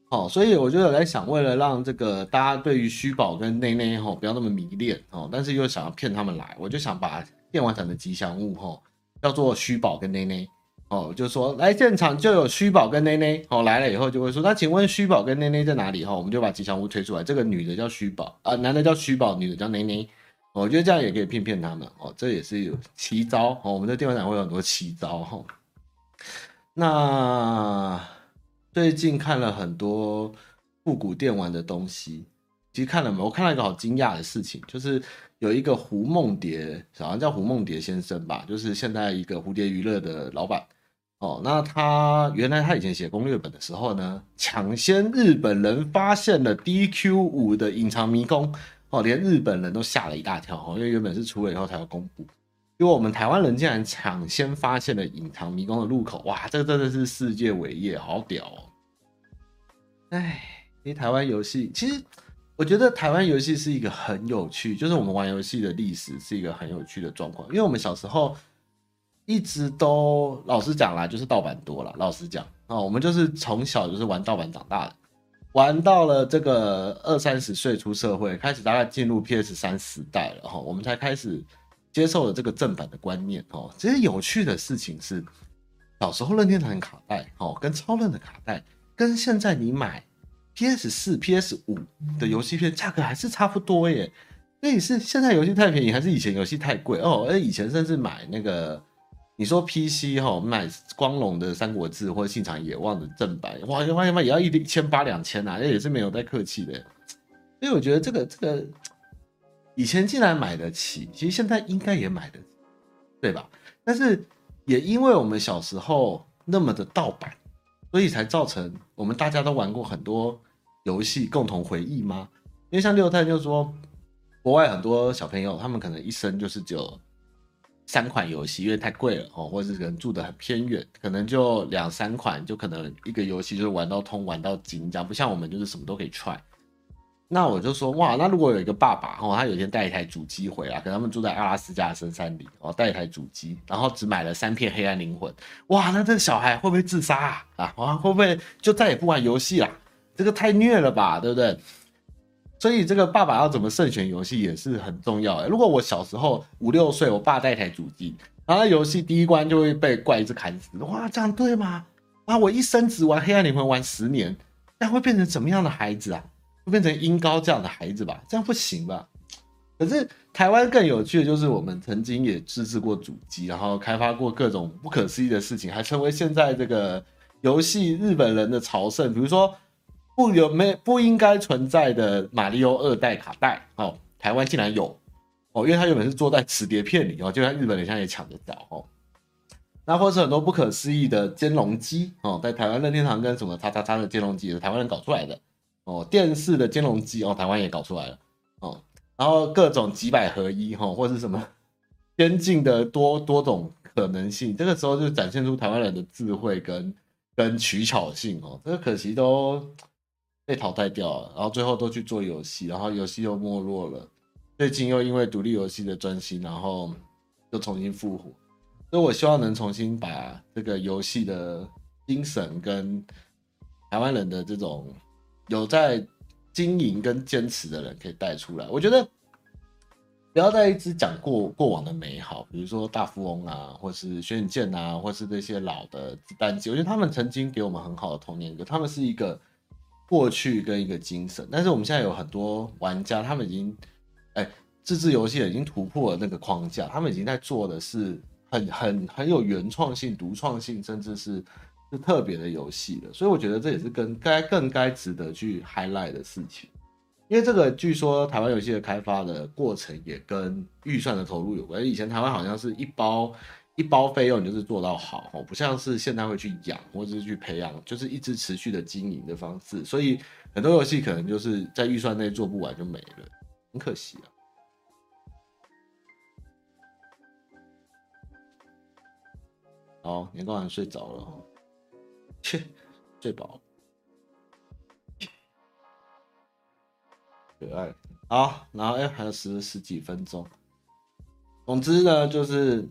哦，所以我就有在想，为了让这个大家对于虚宝跟内内吼不要那么迷恋哦，但是又想要骗他们来，我就想把电玩展的吉祥物吼叫做虚宝跟内内。哦，就说来现场就有虚宝跟内内，哦来了以后就会说，那请问虚宝跟内内在哪里？哈，我们就把吉祥物推出来，这个女的叫虚宝啊，男的叫虚宝，女的叫内内。我觉得这样也可以骗骗他们，哦，这也是有奇招，哦，我们的电玩展会有很多奇招，哈。那最近看了很多复古电玩的东西，其实看了没？我看了一个好惊讶的事情，就是。有一个胡梦蝶，好像叫胡梦蝶先生吧，就是现在一个蝴蝶娱乐的老板哦。那他原来他以前写攻略本的时候呢，抢先日本人发现了 DQ 五的隐藏迷宫哦，连日本人都吓了一大跳哦，因为原本是出了以后才要公布，因为我们台湾人竟然抢先发现了隐藏迷宫的入口，哇，这个真的是世界伟业，好屌哦！哎，因为台湾游戏其实。我觉得台湾游戏是一个很有趣，就是我们玩游戏的历史是一个很有趣的状况。因为我们小时候一直都老实讲啦，就是盗版多了。老实讲啊，我们就是从小就是玩盗版长大的，玩到了这个二三十岁出社会，开始大概进入 PS 三时代了哈，我们才开始接受了这个正版的观念哦。其实有趣的事情是，小时候任天堂卡带哦，跟超任的卡带，跟现在你买。PS 四、PS 五的游戏片价格还是差不多耶，那你是现在游戏太便宜，还是以前游戏太贵哦？而以前甚至买那个，你说 PC 哈，买光荣的《三国志》或者《信长野望》的正版，哇，他妈也要一千八两千呐，那也是没有太客气的。所以我觉得这个这个以前竟然买得起，其实现在应该也买得起，对吧？但是也因为我们小时候那么的盗版，所以才造成我们大家都玩过很多。游戏共同回忆吗？因为像六太就说，国外很多小朋友他们可能一生就是只有三款游戏，因为太贵了哦，或者是可能住的很偏远，可能就两三款，就可能一个游戏就是玩到通、玩到紧张不像我们就是什么都可以 try。那我就说哇，那如果有一个爸爸哦，他有一天带一台主机回来，可能他们住在阿拉斯加的深山里哦，带一台主机，然后只买了三片黑暗灵魂，哇，那这个小孩会不会自杀啊？啊，会不会就再也不玩游戏啦？这个太虐了吧，对不对？所以这个爸爸要怎么慎选游戏也是很重要的。如果我小时候五六岁，我爸带台主机，然后游戏第一关就会被怪一直砍死，哇，这样对吗？啊，我一生只玩黑暗灵魂玩十年，那会变成什么样的孩子啊？会变成音高这样的孩子吧？这样不行吧？可是台湾更有趣的就是，我们曾经也自制过主机，然后开发过各种不可思议的事情，还成为现在这个游戏日本人的朝圣，比如说。不有没不应该存在的马里奥二代卡带哦，台湾竟然有哦，因为它原本是坐在磁碟片里哦，就像日本人现在也抢得到哦。那或是很多不可思议的兼容机哦，在台湾任天堂跟什么叉叉叉的兼容机也是台湾人搞出来的哦，电视的兼容机哦，台湾也搞出来了哦，然后各种几百合一哈，或是什么先进的多多种可能性，这个时候就展现出台湾人的智慧跟跟取巧性哦，这个可惜都。被淘汰掉了，然后最后都去做游戏，然后游戏又没落了。最近又因为独立游戏的专心，然后又重新复活。所以我希望能重新把这个游戏的精神跟台湾人的这种有在经营跟坚持的人可以带出来。我觉得不要再一直讲过过往的美好，比如说大富翁啊，或是轩辕剑啊，或是这些老的子弹机。我觉得他们曾经给我们很好的童年歌，他们是一个。过去跟一个精神，但是我们现在有很多玩家，他们已经，哎，自制游戏已经突破了那个框架，他们已经在做的是很很很有原创性、独创性，甚至是是特别的游戏了。所以我觉得这也是跟该更该值得去 highlight 的事情，因为这个据说台湾游戏的开发的过程也跟预算的投入有关。以前台湾好像是一包一包费用你就是做到好哦，不像是现在会去养或者是去培养，就是一直持续的经营的方式，所以很多游戏可能就是在预算内做不完就没了，很可惜啊。好，年糕还睡着了，切，睡饱，可爱。好，然后哎，还有十十几分钟。总之呢，就是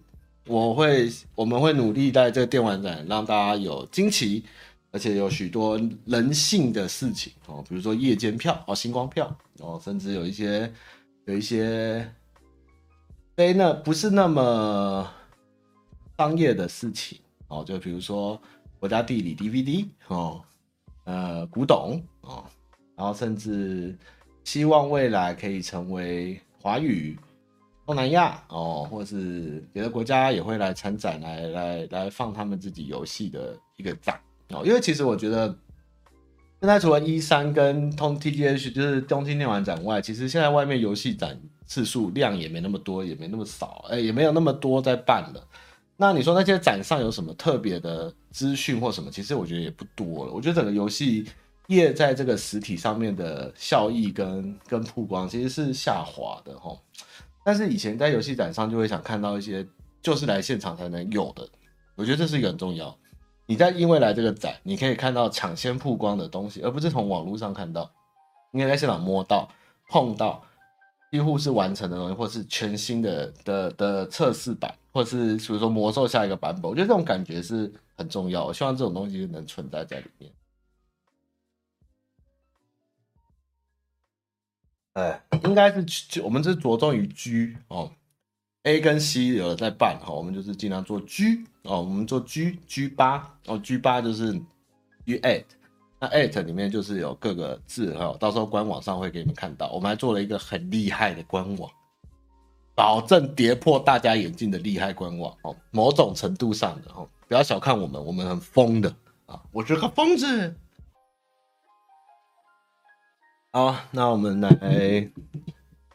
我会，我们会努力在这个电玩展让大家有惊奇，而且有许多人性的事情哦，比如说夜间票哦，星光票哦，甚至有一些有一些非那不是那么商业的事情哦，就比如说国家地理 DVD 哦，呃，古董哦，然后甚至。希望未来可以成为华语东南亚哦，或是别的国家也会来参展，来来来放他们自己游戏的一个展哦。因为其实我觉得，现在除了 E3 跟通 TGH 就是东京电玩展外，其实现在外面游戏展次数量也没那么多，也没那么少，哎，也没有那么多在办了。那你说那些展上有什么特别的资讯或什么？其实我觉得也不多了。我觉得整个游戏。业在这个实体上面的效益跟跟曝光其实是下滑的齁，但是以前在游戏展上就会想看到一些就是来现场才能有的，我觉得这是一个很重要。你在因为来这个展，你可以看到抢先曝光的东西，而不是从网络上看到，应该在现场摸到、碰到，几乎是完成的东西，或是全新的的的测试版，或是比如说魔兽下一个版本，我觉得这种感觉是很重要。我希望这种东西能存在在里面。哎，应该是我们是着重于 G 哦，A 跟 C 有的在办哈，我们就是尽量做 G 哦，我们做 G G 八哦，G 八就是 G8，那8里面就是有各个字哈，到时候官网上会给你们看到。我们还做了一个很厉害的官网，保证跌破大家眼镜的厉害官网哦，某种程度上的哦，不要小看我们，我们很疯的啊，我是个疯子。好，那我们来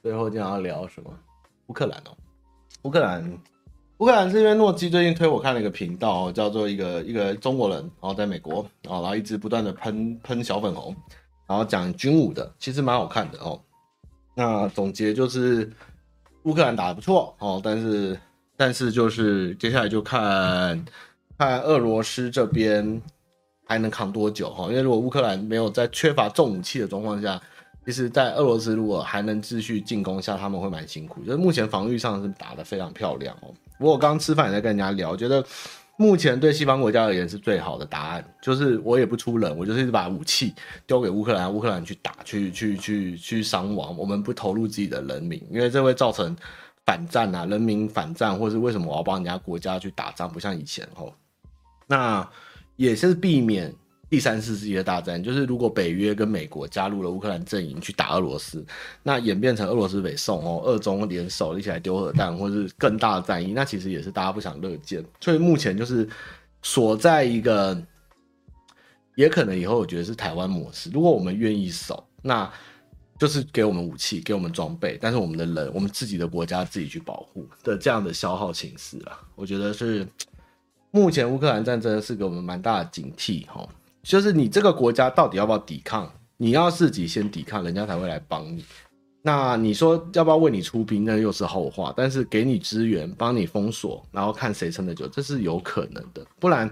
最后将要聊什么？乌克兰哦，乌克兰，乌克兰是因为诺基最近推我看了一个频道哦，叫做一个一个中国人，然后在美国啊，然后一直不断的喷喷小粉红，然后讲军武的，其实蛮好看的哦。那总结就是乌克兰打得不错哦，但是但是就是接下来就看看俄罗斯这边还能扛多久哈，因为如果乌克兰没有在缺乏重武器的状况下。其实，在俄罗斯如果还能继续进攻下，他们会蛮辛苦。就是目前防御上是打得非常漂亮哦。不过我刚刚吃饭也在跟人家聊，觉得目前对西方国家而言是最好的答案，就是我也不出人，我就是把武器丢给乌克兰，乌克兰去打，去去去去伤亡，我们不投入自己的人民，因为这会造成反战啊，人民反战，或是为什么我要帮人家国家去打仗，不像以前哦。那也是避免。第三次世界大战就是，如果北约跟美国加入了乌克兰阵营去打俄罗斯，那演变成俄罗斯北宋哦，俄中联手一起来丢核弹，或是更大的战役，那其实也是大家不想乐见。所以目前就是锁在一个，也可能以后我觉得是台湾模式。如果我们愿意守，那就是给我们武器，给我们装备，但是我们的人，我们自己的国家自己去保护的这样的消耗形式啊，我觉得是目前乌克兰战争是给我们蛮大的警惕哈。就是你这个国家到底要不要抵抗？你要自己先抵抗，人家才会来帮你。那你说要不要为你出兵？那又是后话。但是给你资源，帮你封锁，然后看谁撑得久，这是有可能的。不然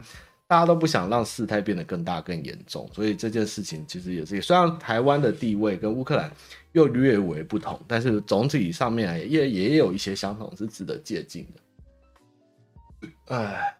大家都不想让事态变得更大更严重。所以这件事情其实也是，虽然台湾的地位跟乌克兰又略为不同，但是总体上面也也有一些相同，是值得借鉴的。哎。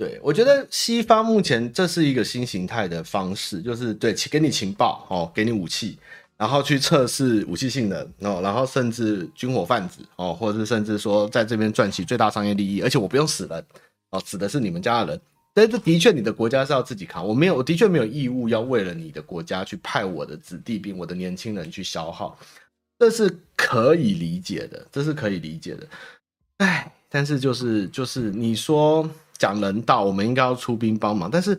对，我觉得西方目前这是一个新形态的方式，就是对，给你情报哦，给你武器，然后去测试武器性能哦，然后甚至军火贩子哦，或者是甚至说在这边赚取最大商业利益，而且我不用死人哦，死的是你们家的人。但是的确你的国家是要自己扛，我没有，我的确没有义务要为了你的国家去派我的子弟兵、我的年轻人去消耗，这是可以理解的，这是可以理解的。哎，但是就是就是你说。讲人道，我们应该要出兵帮忙。但是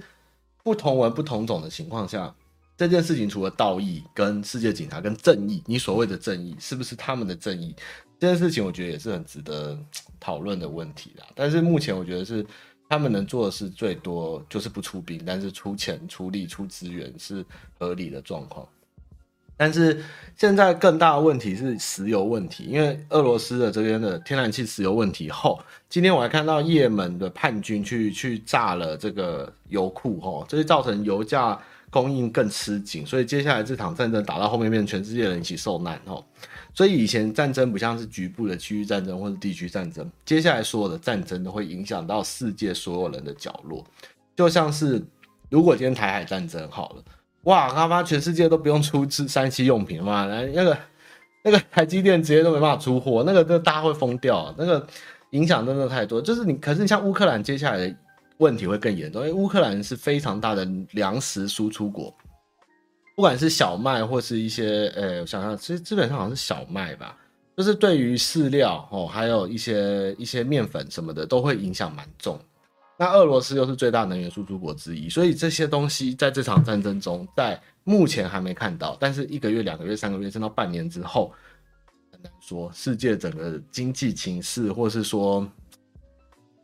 不同文不同种的情况下，这件事情除了道义、跟世界警察、跟正义，你所谓的正义是不是他们的正义？这件事情我觉得也是很值得讨论的问题啦。但是目前我觉得是他们能做的事最多就是不出兵，但是出钱、出力、出资源是合理的状况。但是现在更大的问题是石油问题，因为俄罗斯的这边的天然气石油问题后，今天我还看到也门的叛军去去炸了这个油库，吼，这就造成油价供应更吃紧，所以接下来这场战争打到后面，变成全世界人一起受难，吼。所以以前战争不像是局部的区域战争或者地区战争，接下来所有的战争都会影响到世界所有人的角落，就像是如果今天台海战争好了。哇，他妈！全世界都不用出吃三 C 用品嘛？来，那个那个台积电直接都没办法出货，那个那大家会疯掉，那个影响真的太多。就是你，可是你像乌克兰，接下来的问题会更严重，因为乌克兰是非常大的粮食输出国，不管是小麦或是一些呃，我想想，其实基本上好像是小麦吧，就是对于饲料哦，还有一些一些面粉什么的，都会影响蛮重。那俄罗斯又是最大能源输出国之一，所以这些东西在这场战争中，在目前还没看到，但是一个月、两个月、三个月，甚至到半年之后，很难说世界整个经济情势，或是说，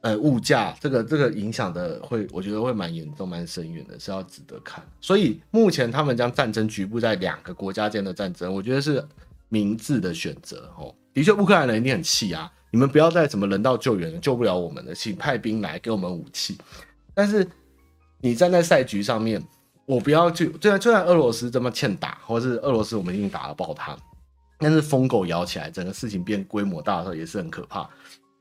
呃，物价这个这个影响的会，我觉得会蛮严重、蛮深远的，是要值得看。所以目前他们将战争局部在两个国家间的战争，我觉得是明智的选择哦。的确，乌克兰人一定很气啊。你们不要再什么人道救援了，救不了我们了，请派兵来给我们武器。但是你站在赛局上面，我不要去。就算就算俄罗斯这么欠打，或是俄罗斯我们已经打了爆他，但是疯狗咬起来，整个事情变规模大的时候也是很可怕。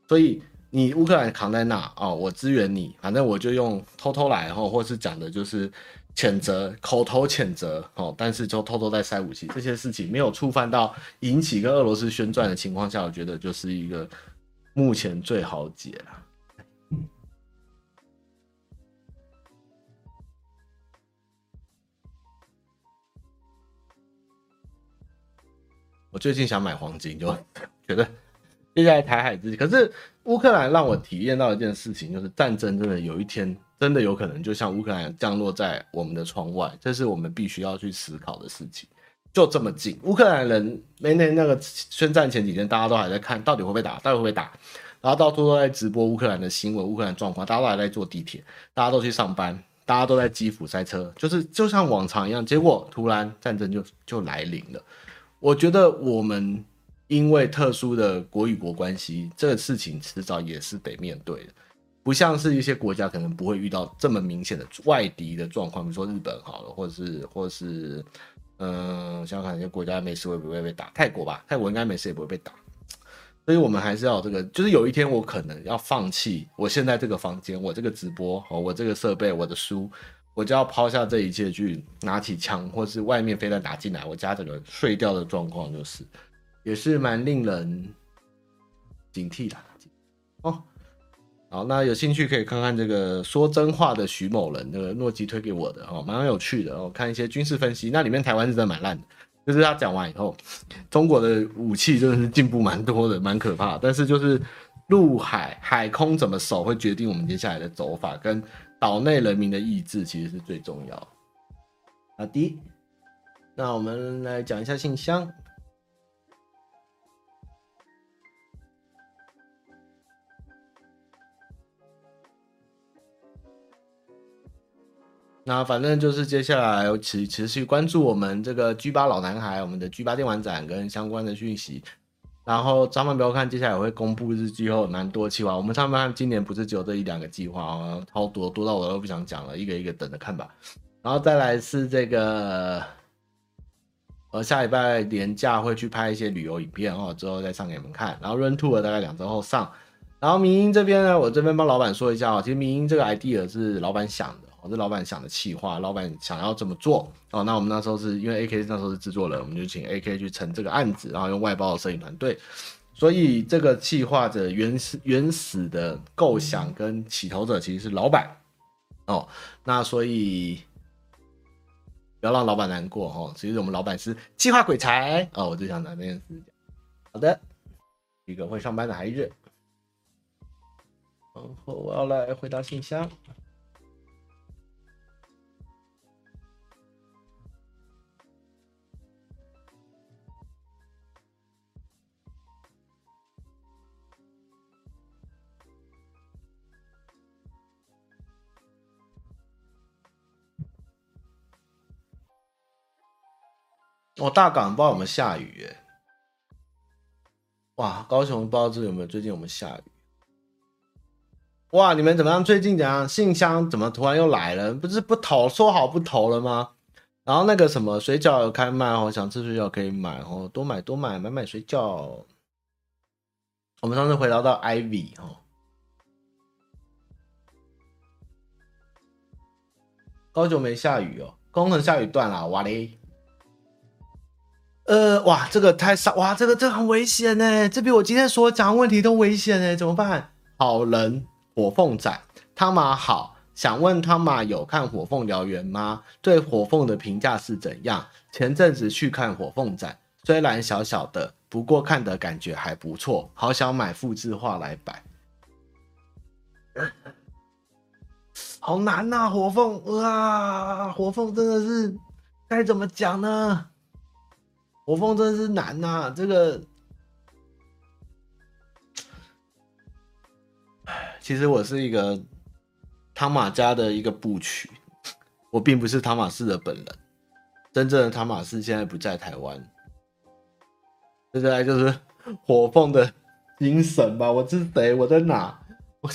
所以你乌克兰扛在那啊、哦，我支援你，反正我就用偷偷来，然后或是讲的就是。谴责，口头谴责，哦，但是就偷偷在塞武器，这些事情没有触犯到引起跟俄罗斯宣战的情况下，我觉得就是一个目前最好解了。我最近想买黄金，就觉得接下来台海之际，可是乌克兰让我体验到一件事情，就是战争真的有一天。真的有可能就像乌克兰降落在我们的窗外，这是我们必须要去思考的事情。就这么近，乌克兰人那那那个宣战前几天，大家都还在看到底会不会打，到底会不会打，然后到处都在直播乌克兰的新闻、乌克兰状况，大家都还在坐地铁，大家都去上班，大家都在基辅塞车，就是就像往常一样。结果突然战争就就来临了。我觉得我们因为特殊的国与国关系，这个事情迟早也是得面对的。不像是一些国家可能不会遇到这么明显的外敌的状况，比如说日本好了，或者是或者是，嗯、呃，想想看一些国家没事会不会被打？泰国吧，泰国应该没事也不会被打。所以我们还是要这个，就是有一天我可能要放弃我现在这个房间，我这个直播哦，我这个设备，我的书，我就要抛下这一切去拿起枪，或是外面飞弹打进来，我家整个碎掉的状况，就是也是蛮令人警惕的哦。好，那有兴趣可以看看这个说真话的徐某人，那个诺基推给我的哦，蛮有趣的。哦看一些军事分析，那里面台湾是真的蛮烂的，就是他讲完以后，中国的武器真的是进步蛮多的，蛮可怕。但是就是陆海海空怎么守，会决定我们接下来的走法，跟岛内人民的意志其实是最重要。好的，那我们来讲一下信箱。那反正就是接下来持持续关注我们这个 G 八老男孩，我们的 G 八电玩展跟相关的讯息。然后咱们不要看，接下来会公布日记后蛮多计划。我们上面看今年不是只有这一两个计划啊，超多多到我都不想讲了，一个一个等着看吧。然后再来是这个，呃，下礼拜年假会去拍一些旅游影片哦，之后再上给你们看。然后 Run Tour 大概两周后上。然后明英这边呢，我这边帮老板说一下哦，其实明英这个 idea 是老板想的。哦是老板想的企划，老板想要这么做哦。那我们那时候是因为 AK 那时候是制作人，我们就请 AK 去承这个案子，然后用外包的摄影团队。所以这个企划的原始原始的构想跟起头者其实是老板哦。那所以不要让老板难过哦。其实我们老板是企划鬼才哦。我就想拿这件事讲。好的，一个会上班的孩子。然后我要来回答信箱。哦、大港不知道有没有下雨耶？哇，高雄不知道这有没有最近有没有下雨？哇，你们怎么样？最近怎样？信箱怎么突然又来了？不是不投，说好不投了吗？然后那个什么水饺有开卖哦，想吃水饺可以买哦，多买多买，买买水饺。我们上次回聊到 Ivy 哦，高雄没下雨哦，工程下雨断了，哇嘞！呃，哇，这个太少，哇，这个这很危险呢，这比我今天所讲问题都危险呢，怎么办？好人火凤仔汤马好，想问汤马有看火凤燎原吗？对火凤的评价是怎样？前阵子去看火凤仔，虽然小小的，不过看的感觉还不错，好想买复制画来摆。好难呐、啊，火凤哇，火凤真的是该怎么讲呢？火凤真是难呐、啊，这个，其实我是一个汤马家的一个部曲，我并不是汤马士的本人，真正的汤马士现在不在台湾，接下来就是火凤的精神吧。我是谁？我在哪？我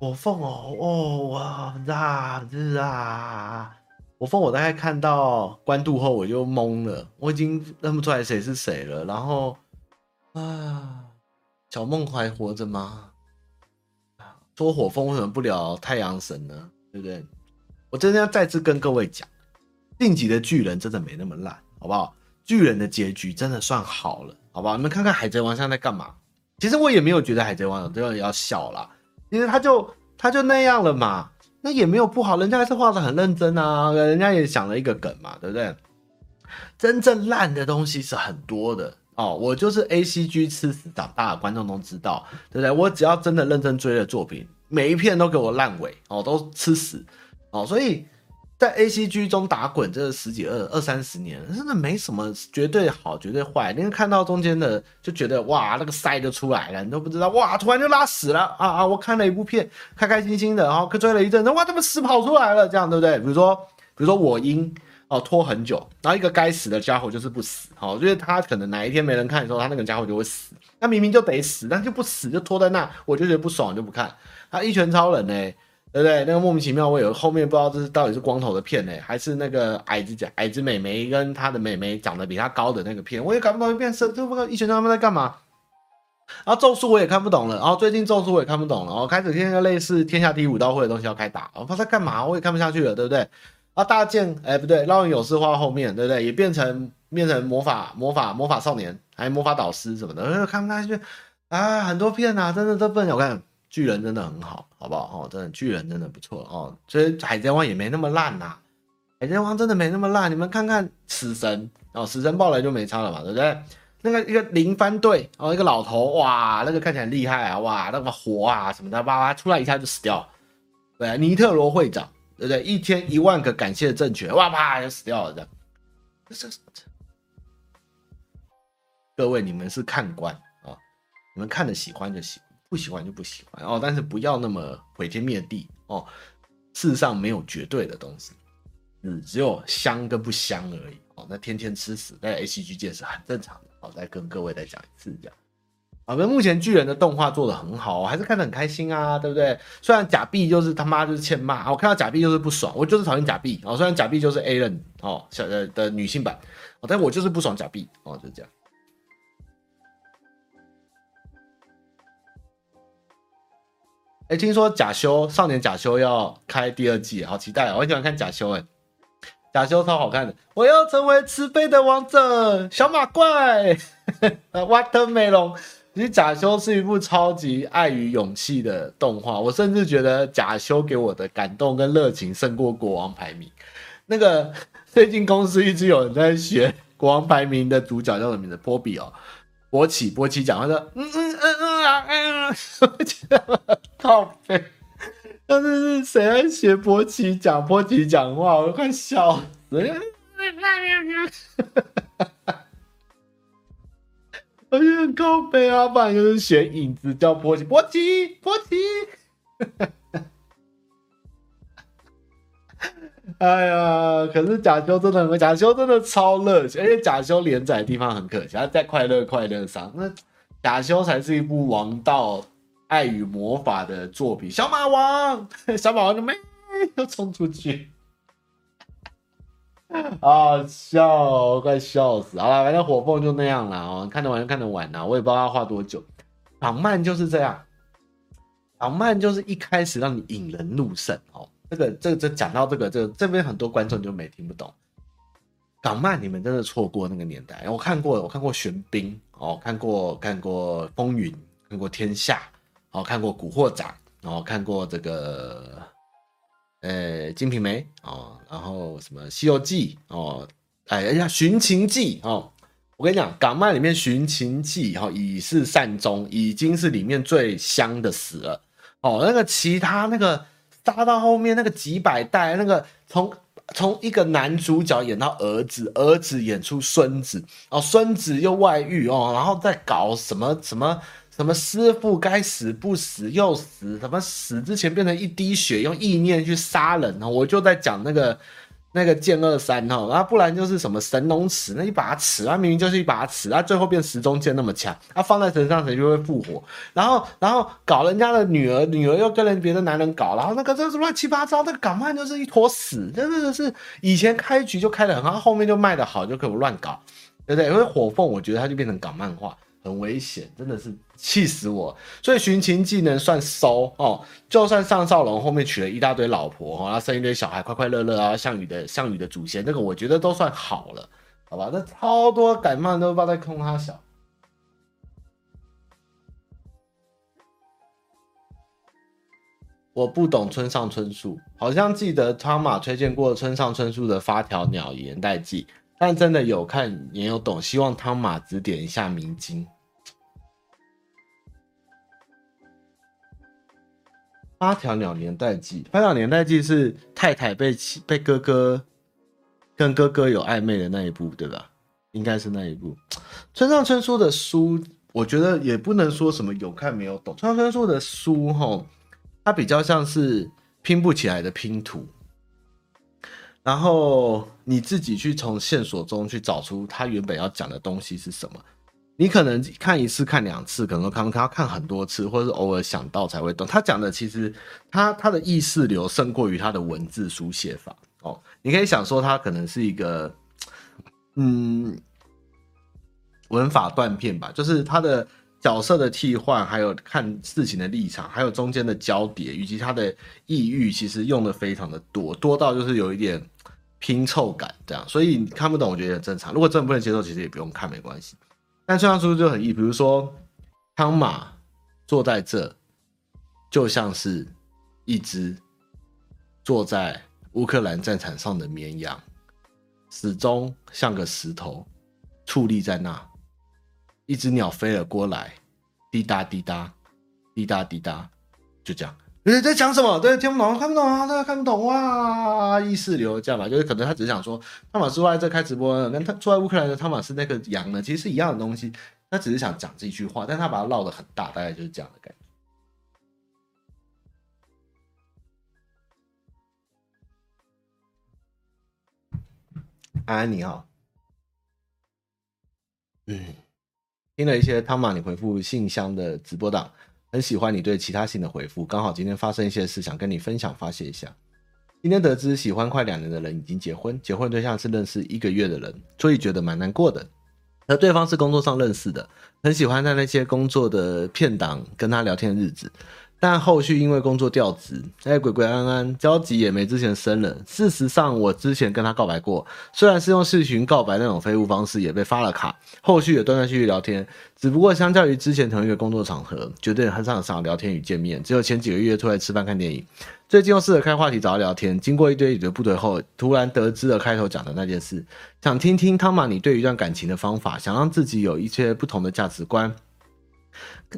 火凤哦哦哇啊是啊。火凤，我大概看到关渡后我就懵了，我已经认不出来谁是谁了。然后啊，小梦还活着吗？说火风为什么不聊太阳神呢？对不对？我真的要再次跟各位讲，进击的巨人真的没那么烂，好不好？巨人的结局真的算好了，好不好？你们看看海贼王现在在干嘛？其实我也没有觉得海贼王有这样要笑啦，因为他就他就那样了嘛。那也没有不好，人家还是画的很认真啊，人家也想了一个梗嘛，对不对？真正烂的东西是很多的哦，我就是 A C G 吃屎长大的，观众都知道，对不对？我只要真的认真追的作品，每一片都给我烂尾哦，都吃屎哦，所以。在 A C G 中打滚这十几二二三十年，真的没什么绝对好绝对坏。因为看到中间的就觉得哇，那个塞就出来了，你都不知道哇，突然就拉屎了啊啊！我看了一部片，开开心心的，然后追了一阵，哇，怎么屎跑出来了？这样对不对？比如说，比如说我因哦拖很久，然后一个该死的家伙就是不死，好，就是他可能哪一天没人看的时候，他那个家伙就会死。那明明就得死，但就不死，就拖在那，我就觉得不爽，就不看。他一拳超人呢、对不对？那个莫名其妙，我有后面不知道这是到底是光头的片呢，还是那个矮子矮子美眉跟他的妹妹长得比他高的那个片，我也搞不懂一片是这不一拳他们在干嘛？然后咒术我也看不懂了，然后最近咒术我也看不懂了，然后开始听那个类似天下第一武道会的东西要开打，我不知道在干嘛，我也看不下去了，对不对？啊，大剑哎不对，烙印勇士画后面，对不对？也变成变成魔法魔法魔法少年，还有魔法导师什么的，看不下去啊，很多片啊，真的都不能小看。巨人真的很好，好不好？哦，真的巨人真的不错哦。所以海贼王也没那么烂呐，海贼王真的没那么烂。你们看看死神哦，死神爆雷就没差了嘛，对不对？那个一个零番队哦，一个老头哇，那个看起来厉害啊，哇，那个火啊什么的，叭叭出来一下就死掉。对啊，尼特罗会长，对不对？一天一万个感谢正确，哇啪就死掉了，这样。这这各位你们是看官啊，你们看着喜欢就行。不喜欢就不喜欢哦，但是不要那么毁天灭地哦。世上没有绝对的东西，嗯，只有香跟不香而已哦。那天天吃屎在 ACG 界是很正常的。好，再跟各位再讲一次这样。啊，那目前巨人的动画做的很好，还是看得很开心啊，对不对？虽然假币就是他妈就是欠骂，我看到假币就是不爽，我就是讨厌假币哦。虽然假币就是 A 人哦，小的的女性版哦，但我就是不爽假币哦，就是这样。哎，听说假修少年假修要开第二季，好期待！我很喜欢看假修，哎，假修超好看的。我要成为慈悲的王者，小马怪，Watermelon。其实假修是一部超级爱与勇气的动画，我甚至觉得假修给我的感动跟热情胜过国王排名。那个最近公司一直有人在学国王排名的主角叫什么名字？波比哦。波奇，波奇讲，他说，嗯嗯嗯嗯啊嗯，我觉得靠北，但是是谁在学波奇讲波奇讲话？我都快笑死了，我觉得很靠北啊，不然就是学影子叫波奇，波奇，波奇，哎呀，可是假修真的很，假修真的超热血，而且假修连载的地方很可惜，他在快乐快乐上，那假修才是一部王道爱与魔法的作品。小马王，小马王就没又冲出去，啊笑，快笑死！好了，反正火凤就那样了哦，看得完就看得完呐，我也不知道要画多久。港漫就是这样，港漫就是一开始让你引人入胜哦。这个这个这讲到这个这这边很多观众就没听不懂。港漫你们真的错过那个年代，我看过我看过玄冰哦，看过看过风云，看过天下哦，看过古惑仔哦，看过这个呃金瓶梅哦，然后什么西游记哦，哎呀寻秦记哦，我跟你讲港漫里面寻秦记哈已是善终，已经是里面最香的死了哦，那个其他那个。扎到后面那个几百代，那个从从一个男主角演到儿子，儿子演出孙子，哦，孙子又外遇哦，然后再搞什么什么什么师傅该死不死又死，什么死之前变成一滴血，用意念去杀人哦，我就在讲那个。那个剑二三哈，然后不然就是什么神农尺，那一把尺，它明明就是一把尺，它最后变时钟剑那么强，它放在身上谁就会复活。然后，然后搞人家的女儿，女儿又跟人别的男人搞，然后那个这是乱七八糟，那个港漫就是一坨屎，真的是以前开局就开的很好，后面就卖的好，就可以乱搞，对不对？因为火凤，我觉得它就变成港漫画。很危险，真的是气死我！所以《寻秦记》能算收哦，就算上少龙后面娶了一大堆老婆哈，然后生一堆小孩，快快乐乐啊，项羽的项羽的祖先，那个我觉得都算好了，好吧？那超多港漫都不知道在空他小。我不懂村上春树，好像记得汤马推荐过村上春树的《发条鸟年代记》，但真的有看也有懂，希望汤马指点一下迷津。八条鸟年代记，八条年代记是太太被被哥哥跟哥哥有暧昧的那一部，对吧？应该是那一部。村上春树的书，我觉得也不能说什么有看没有懂。村上春树的书，吼，它比较像是拼不起来的拼图，然后你自己去从线索中去找出他原本要讲的东西是什么。你可能看一次、看两次，可能看看看很多次，或者是偶尔想到才会懂。他讲的其实他他的意识流胜过于他的文字书写法哦。你可以想说他可能是一个嗯文法断片吧，就是他的角色的替换，还有看事情的立场，还有中间的交叠，以及他的意欲，其实用的非常的多，多到就是有一点拼凑感这样。所以你看不懂，我觉得很正常。如果真的不能接受，其实也不用看，没关系。但村上春树就很易，比如说汤马坐在这，就像是一只坐在乌克兰战场上的绵羊，始终像个石头矗立在那。一只鸟飞了过来，滴答滴答，滴答滴答，就这样。你在讲什么？对，听不懂，看不懂啊，大家看不懂哇！意识流这样吧，就是可能他只是想说，汤马斯坐在这开直播，跟他坐在乌克兰的汤马斯那个羊呢，其实是一样的东西。他只是想讲这句话，但他把它绕得很大，大概就是这样的感觉。安安你好，嗯，听了一些汤马你回复信箱的直播档。很喜欢你对其他信的回复，刚好今天发生一些事，想跟你分享发泄一下。今天得知喜欢快两年的人已经结婚，结婚对象是认识一个月的人，所以觉得蛮难过的。而对方是工作上认识的，很喜欢在那些工作的片档跟他聊天的日子。但后续因为工作调职，哎，鬼鬼安安，交集也没之前深了。事实上，我之前跟他告白过，虽然是用视讯告白那种废物方式，也被发了卡。后续也断断续续聊天，只不过相较于之前同一个工作场合，绝对很少很少聊天与见面，只有前几个月出来吃饭看电影。最近又试着开话题找他聊天，经过一堆的不对后，突然得知了开头讲的那件事，想听听汤玛你对一段感情的方法，想让自己有一些不同的价值观。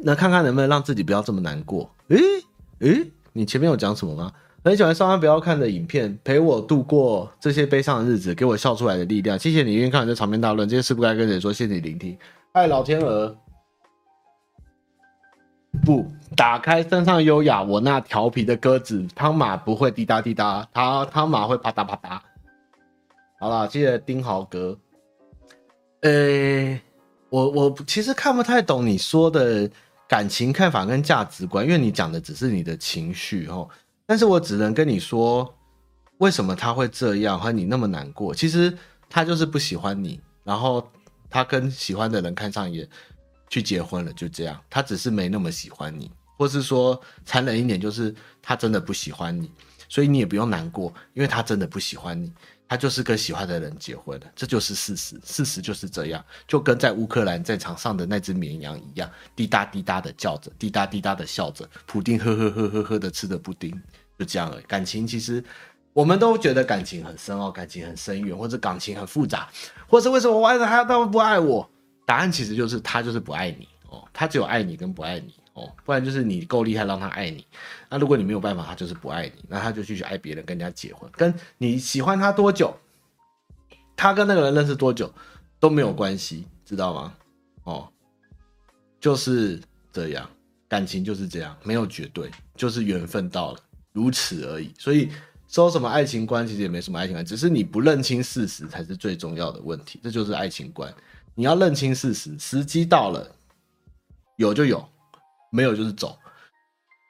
那看看能不能让自己不要这么难过？诶诶，你前面有讲什么吗？很喜欢上班不要看的影片，陪我度过这些悲伤的日子，给我笑出来的力量。谢谢你愿意看这长篇大论，这些事不该跟谁说。谢谢你聆听，爱老天鹅。不，打开身上优雅，我那调皮的鸽子汤马不会滴答滴答，它汤马会啪嗒啪嗒。好了，记得丁豪哥。呃、欸，我我其实看不太懂你说的感情看法跟价值观，因为你讲的只是你的情绪哦。但是我只能跟你说，为什么他会这样，和你那么难过？其实他就是不喜欢你，然后他跟喜欢的人看上眼，去结婚了，就这样。他只是没那么喜欢你，或是说残忍一点，就是他真的不喜欢你，所以你也不用难过，因为他真的不喜欢你。他就是跟喜欢的人结婚了，这就是事实。事实就是这样，就跟在乌克兰战场上的那只绵羊一样，滴答滴答的叫着，滴答滴答的笑着。普丁呵呵呵呵呵的吃着布丁，就这样了。感情其实我们都觉得感情很深奥，感情很深远，或者感情很复杂，或是为什么我爱他，他们不爱我？答案其实就是他就是不爱你哦，他只有爱你跟不爱你。哦，不然就是你够厉害让他爱你，那如果你没有办法，他就是不爱你，那他就继续爱别人，跟人家结婚，跟你喜欢他多久，他跟那个人认识多久都没有关系，知道吗？哦，就是这样，感情就是这样，没有绝对，就是缘分到了，如此而已。所以说什么爱情观，其实也没什么爱情观，只是你不认清事实才是最重要的问题，这就是爱情观。你要认清事实，时机到了，有就有。没有就是走，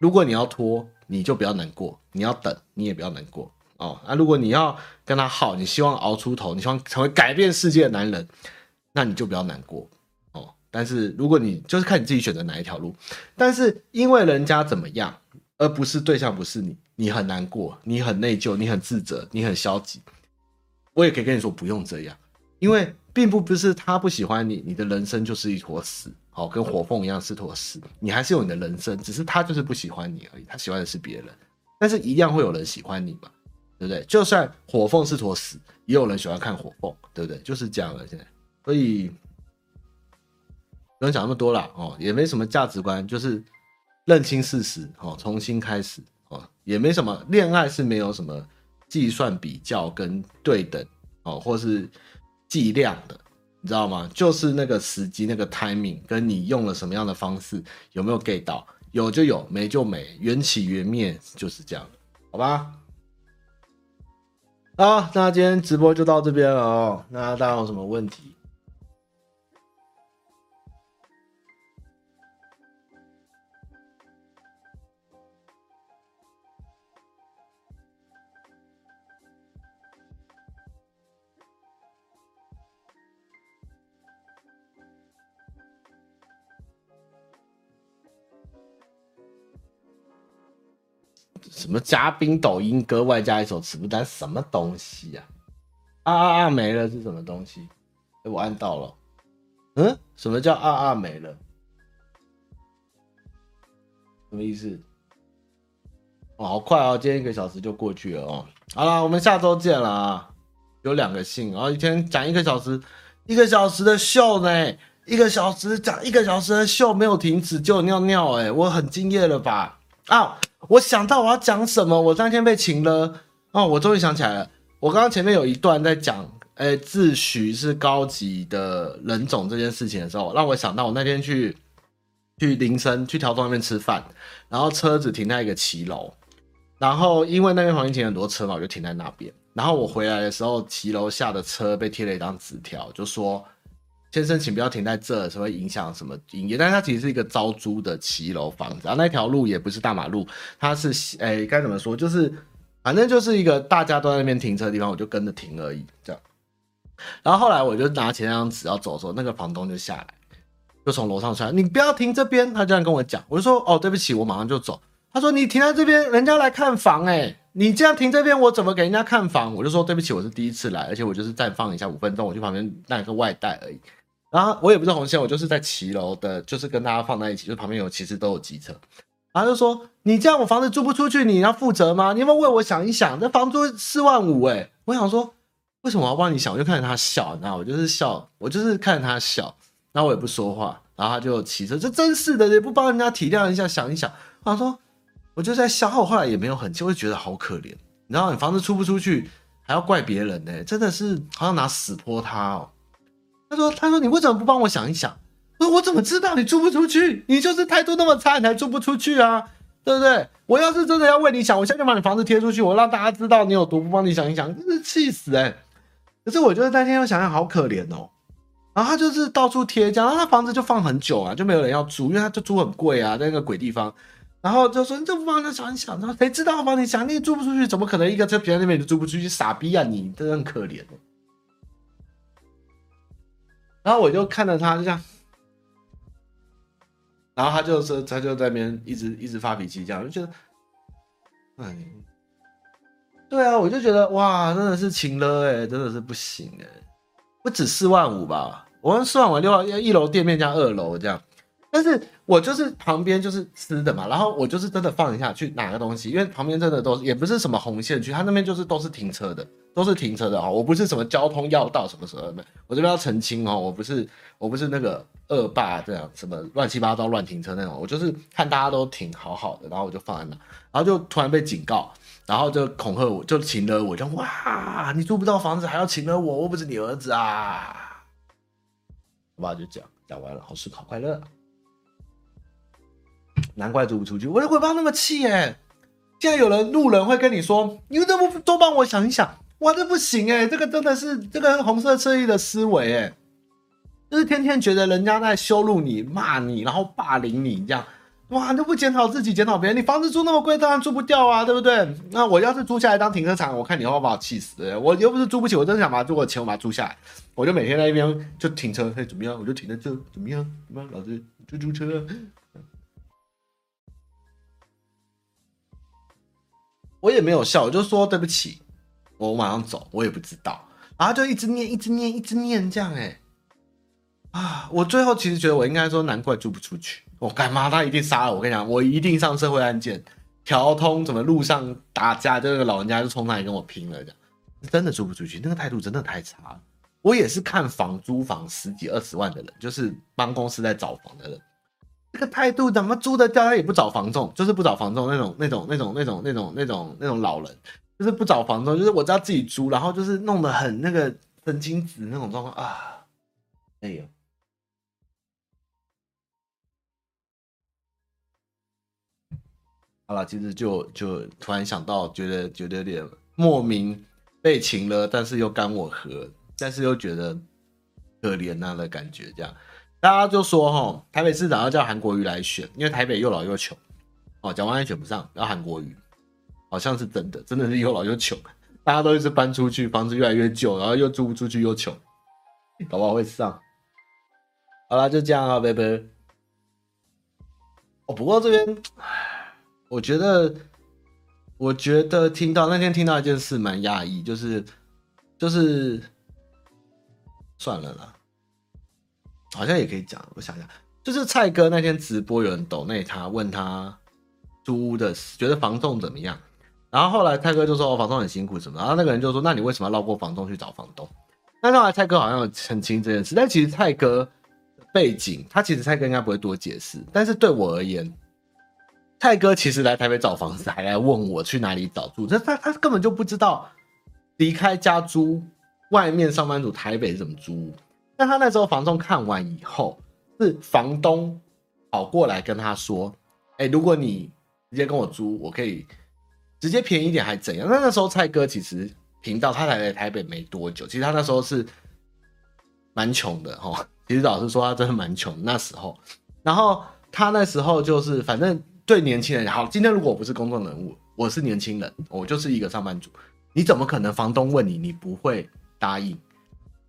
如果你要拖，你就不要难过；你要等，你也不要难过哦。那、啊、如果你要跟他耗，你希望熬出头，你希望成为改变世界的男人，那你就不要难过哦。但是如果你就是看你自己选择哪一条路，但是因为人家怎么样，而不是对象不是你，你很难过，你很内疚，你很自责，你很消极，我也可以跟你说不用这样，因为并不不是他不喜欢你，你的人生就是一坨屎。好，跟火凤一样是坨屎，你还是有你的人生，只是他就是不喜欢你而已，他喜欢的是别人，但是一样会有人喜欢你嘛，对不对？就算火凤是坨屎，也有人喜欢看火凤，对不对？就是这样了，现在，所以不用讲那么多了哦，也没什么价值观，就是认清事实哦，重新开始哦，也没什么，恋爱是没有什么计算、比较跟对等哦，或是计量的。你知道吗？就是那个时机，那个 timing，跟你用了什么样的方式，有没有 get 到？有就有，没就没，缘起缘灭就是这样，好吧？好，那今天直播就到这边了哦。那大家有什么问题？什么嘉宾抖音歌外加一首词不单什么东西呀、啊？啊啊啊没了是什么东西？哎，我按到了。嗯？什么叫啊啊没了？什么意思？哦，好快哦，今天一个小时就过去了哦。好了，我们下周见了啊。有两个信，然后一天讲一个小时，一个小时的秀呢，一个小时讲一个小时的秀没有停止，就尿尿哎，我很敬业了吧？啊！我想到我要讲什么，我那天被请了哦，我终于想起来了。我刚刚前面有一段在讲，哎、自诩是高级的人种这件事情的时候，让我想到我那天去去林森去条东那边吃饭，然后车子停在一个骑楼，然后因为那边黄金停很多车嘛，我就停在那边。然后我回来的时候，骑楼下的车被贴了一张纸条，就说。先生，请不要停在这，是会影响什么营业？但是它其实是一个招租的骑楼房子，然后那条路也不是大马路，它是哎该怎么说？就是反正就是一个大家都在那边停车的地方，我就跟着停而已，这样。然后后来我就拿起那张纸要走的时候，那个房东就下来，就从楼上出来，你不要停这边。他这样跟我讲，我就说哦，对不起，我马上就走。他说你停在这边，人家来看房哎，你这样停这边，我怎么给人家看房？我就说对不起，我是第一次来，而且我就是暂放一下五分钟，我去旁边拿个外带而已。然后我也不是红线，我就是在骑楼的，就是跟大家放在一起，就旁边有其实都有机车。然后就说你这样我房子租不出去，你要负责吗？你有没有为我想一想？这房租四万五哎，我想说为什么我要帮你想？我就看着他笑，然后我就是笑，我就是看着他笑，然后我也不说话，然后他就骑车，这真是的，也不帮人家体谅一下，想一想。我想说我就在笑，我后来也没有很气，我就觉得好可怜。然后你房子出不出去还要怪别人呢，真的是好像拿屎泼他哦。他说：“他说你为什么不帮我想一想？我我怎么知道你租不出去？你就是态度那么差，你才租不出去啊，对不对？我要是真的要为你想，我现在就把你房子贴出去，我让大家知道你有多不帮你想一想，真是气死哎、可是我觉得那天又想想好可怜哦，然后他就是到处贴这样，然后他房子就放很久啊，就没有人要租，因为他就租很贵啊，在那个鬼地方。然后就说你这不帮他想一想，然后谁知道帮你想，你也租不出去，怎么可能一个车停在那边你就租不出去？傻逼啊你，真的很可怜。然后我就看着他，就这样，然后他就说，他就在那边一直一直发脾气，这样就觉得，哎，对啊，我就觉得哇，真的是情勒哎，真的是不行哎，不止四万五吧？我们四万五六万，一楼店面加二楼这样，但是我就是旁边就是私的嘛，然后我就是真的放一下去拿个东西，因为旁边真的都也不是什么红线区，他那边就是都是停车的。都是停车的哦，我不是什么交通要道什么什么的，我这边要澄清哦，我不是我不是那个恶霸这样什么乱七八糟乱停车那种，我就是看大家都停好好的，然后我就放在那，然后就突然被警告，然后就恐吓我，就请了我，就哇，你租不到房子还要请了我，我不是你儿子啊，我爸就讲讲完了，好事考快乐，难怪租不出去，我的鬼爸那么气耶，现在有人路人会跟你说，你们都不多帮我想一想。哇，这不行哎！这个真的是这个红色侧翼的思维哎，就是天天觉得人家在羞辱你、骂你，然后霸凌你这样。哇，你都不检讨自己，检讨别人。你房子租那么贵，当然租不掉啊，对不对？那我要是租下来当停车场，我看你会把我气死。我又不是租不起，我真的想把它租个钱，我把它租下来，我就每天在那边就停车，嘿，怎么样？我就停在这，怎么样？怎么？老子就租车。我也没有笑，我就说对不起。我马上走，我也不知道，然后就一直念，一直念，一直念，这样哎，啊！我最后其实觉得我应该说，难怪租不出去。我干嘛？他一定杀了我！跟你讲，我一定上社会案件，条通怎么路上打架，就那个老人家就冲上来跟我拼了，这样真的租不出去。那个态度真的太差了。我也是看房租房十几二十万的人，就是帮公司在找房的人，这个态度怎么租得掉？他也不找房仲，就是不找房仲那种那种那种那种那种那种那种老人。就是不找房仲，就是我只要自己租，然后就是弄得很那个神经质那种状况啊，哎呦，好了，其实就就突然想到，觉得觉得有点莫名被情了，但是又干我何，但是又觉得可怜那的感觉，这样大家就说哈，台北市长要叫韩国瑜来选，因为台北又老又穷，哦，蒋万安选不上，要韩国瑜。好像是真的，真的是又老又穷，大家都一直搬出去，房子越来越旧，然后又租不出去又穷，搞不好会上。好啦，就这样啊，拜拜。哦，不过这边，我觉得，我觉得听到那天听到一件事蛮讶异，就是，就是，算了啦，好像也可以讲，我想想，就是蔡哥那天直播有人抖内他问他租屋的事，觉得房仲怎么样？然后后来蔡哥就说：“哦，房东很辛苦什么？”然后那个人就说：“那你为什么要绕过房东去找房东？”那后来蔡哥好像有澄清这件事，但其实蔡哥背景，他其实蔡哥应该不会多解释。但是对我而言，蔡哥其实来台北找房子，还来问我去哪里找住，这他他根本就不知道离开家租外面上班族台北怎么租。但他那时候房东看完以后，是房东跑过来跟他说：“哎，如果你直接跟我租，我可以。”直接便宜一点还怎样？那那时候蔡哥其实频道他来来台北没多久，其实他那时候是蛮穷的哈。其实老实说，他真的蛮穷那时候。然后他那时候就是，反正对年轻人好。今天如果我不是公众人物，我是年轻人，我就是一个上班族，你怎么可能房东问你，你不会答应？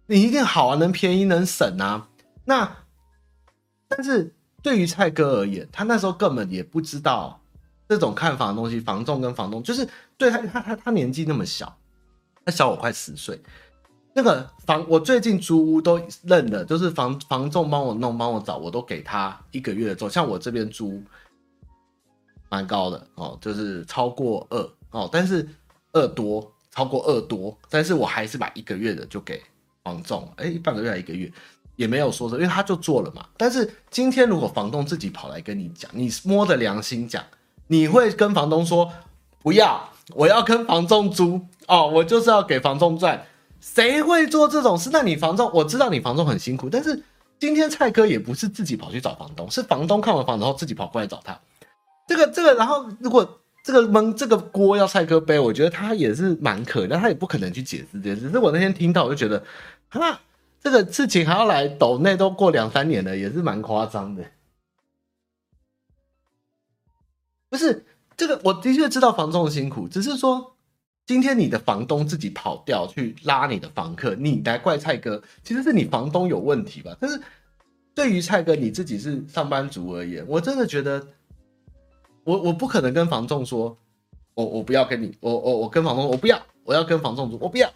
你一定好啊，能便宜能省啊。那但是对于蔡哥而言，他那时候根本也不知道。这种看房的东西，房仲跟房东就是对他，他他他年纪那么小，他小我快十岁。那个房，我最近租屋都认了，就是房房仲帮我弄，帮我找，我都给他一个月的租。像我这边租蛮高的哦，就是超过二哦，但是二多超过二多，但是我还是把一个月的就给房仲，哎，半个月还一个月也没有说这，因为他就做了嘛。但是今天如果房东自己跑来跟你讲，你摸着良心讲。你会跟房东说不要，我要跟房仲租哦，我就是要给房仲赚。谁会做这种事？那你房仲，我知道你房仲很辛苦，但是今天蔡哥也不是自己跑去找房东，是房东看完房子后自己跑过来找他。这个这个，然后如果这个蒙这个锅要蔡哥背，我觉得他也是蛮可怜，他也不可能去解释这件事。只是我那天听到，我就觉得，哈，这个事情还要来抖内，都过两三年了，也是蛮夸张的。不是这个，我的确知道房仲的辛苦，只是说。今天你的房东自己跑掉去拉你的房客，你来怪蔡哥，其实是你房东有问题吧？但是对于蔡哥你自己是上班族而言，我真的觉得我我不可能跟房仲说，我我不要跟你，我我我跟房东我不要，我要跟房仲说，我不要，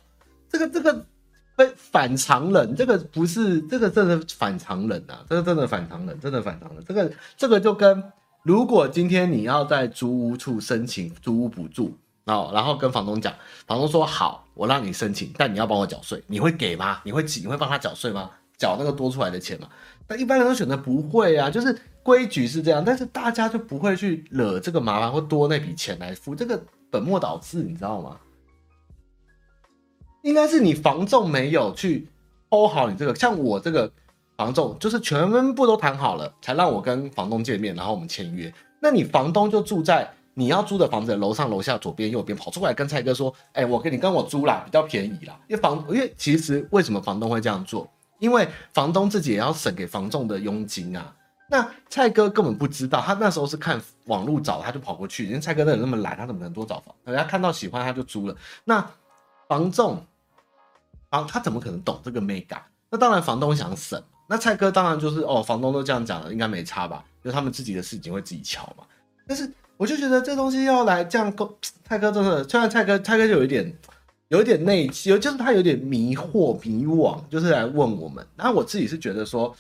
这个这个反常人，这个不是这个真的反常人啊，这个真的反常人，真的反常人，这个这个就跟如果今天你要在租屋处申请租屋补助。哦，然后跟房东讲，房东说好，我让你申请，但你要帮我缴税，你会给吗？你会你会帮他缴税吗？缴那个多出来的钱吗？但一般人都选择不会啊，就是规矩是这样，但是大家就不会去惹这个麻烦或多那笔钱来付，这个本末倒置，你知道吗？应该是你房仲没有去抠好你这个，像我这个房仲，就是全部都谈好了，才让我跟房东见面，然后我们签约。那你房东就住在。你要租的房子，楼上楼下左边右边跑出来跟蔡哥说：“哎、我跟你跟我租啦，比较便宜啦。”因为房，因为其实为什么房东会这样做？因为房东自己也要省给房仲的佣金啊。那蔡哥根本不知道，他那时候是看网络找，他就跑过去。因为蔡哥那人那么懒，他怎么能多找房？人家看到喜欢他就租了。那房仲房他怎么可能懂这个眉角？那当然房东想省。那蔡哥当然就是哦，房东都这样讲了，应该没差吧？就他们自己的事情会自己敲嘛。但是。我就觉得这东西要来这样够，蔡哥真的，虽然蔡哥蔡哥就有一点，有一点内气，有就是他有点迷惑迷惘，就是来问我们。那我自己是觉得说，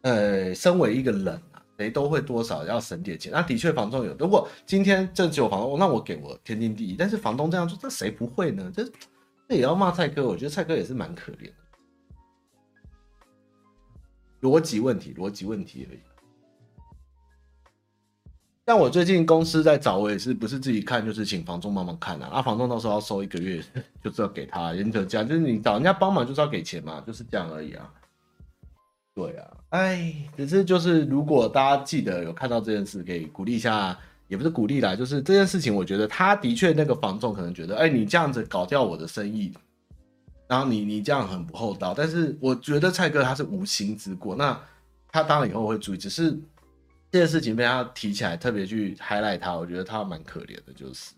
呃，身为一个人啊，谁都会多少要省点钱。那的确房东有，如果今天这只有房东，那我给我天经地义。但是房东这样说，这谁不会呢？这也要骂蔡哥？我觉得蔡哥也是蛮可怜的，逻辑问题，逻辑问题而已。但我最近公司在找，我也是不是自己看，就是请房仲帮忙看啊。啊，房仲到时候要收一个月，就是要给他，原则这样，就是你找人家帮忙就是要给钱嘛，就是这样而已啊。对啊，哎，只是就是如果大家记得有看到这件事，可以鼓励一下，也不是鼓励啦，就是这件事情，我觉得他的确那个房仲可能觉得，哎，你这样子搞掉我的生意，然后你你这样很不厚道。但是我觉得蔡哥他是无心之过，那他当然以后会注意，只是。这件事情被他提起来，特别去 highlight 他，我觉得他蛮可怜的，就是。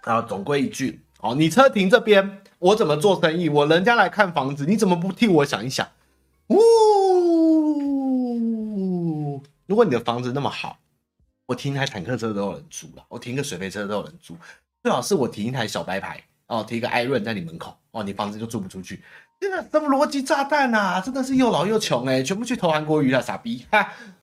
啊，总归一句，哦，你车停这边，我怎么做生意？我人家来看房子，你怎么不替我想一想？呜，如果你的房子那么好，我停一台坦克车都有人租了，我停个水杯车都有人租，最好是我停一台小白牌哦，停一个艾润在你门口哦，你房子就租不出去。真的什么逻辑炸弹啊！真的是又老又穷哎、全部去投韩国瑜了，傻逼哈！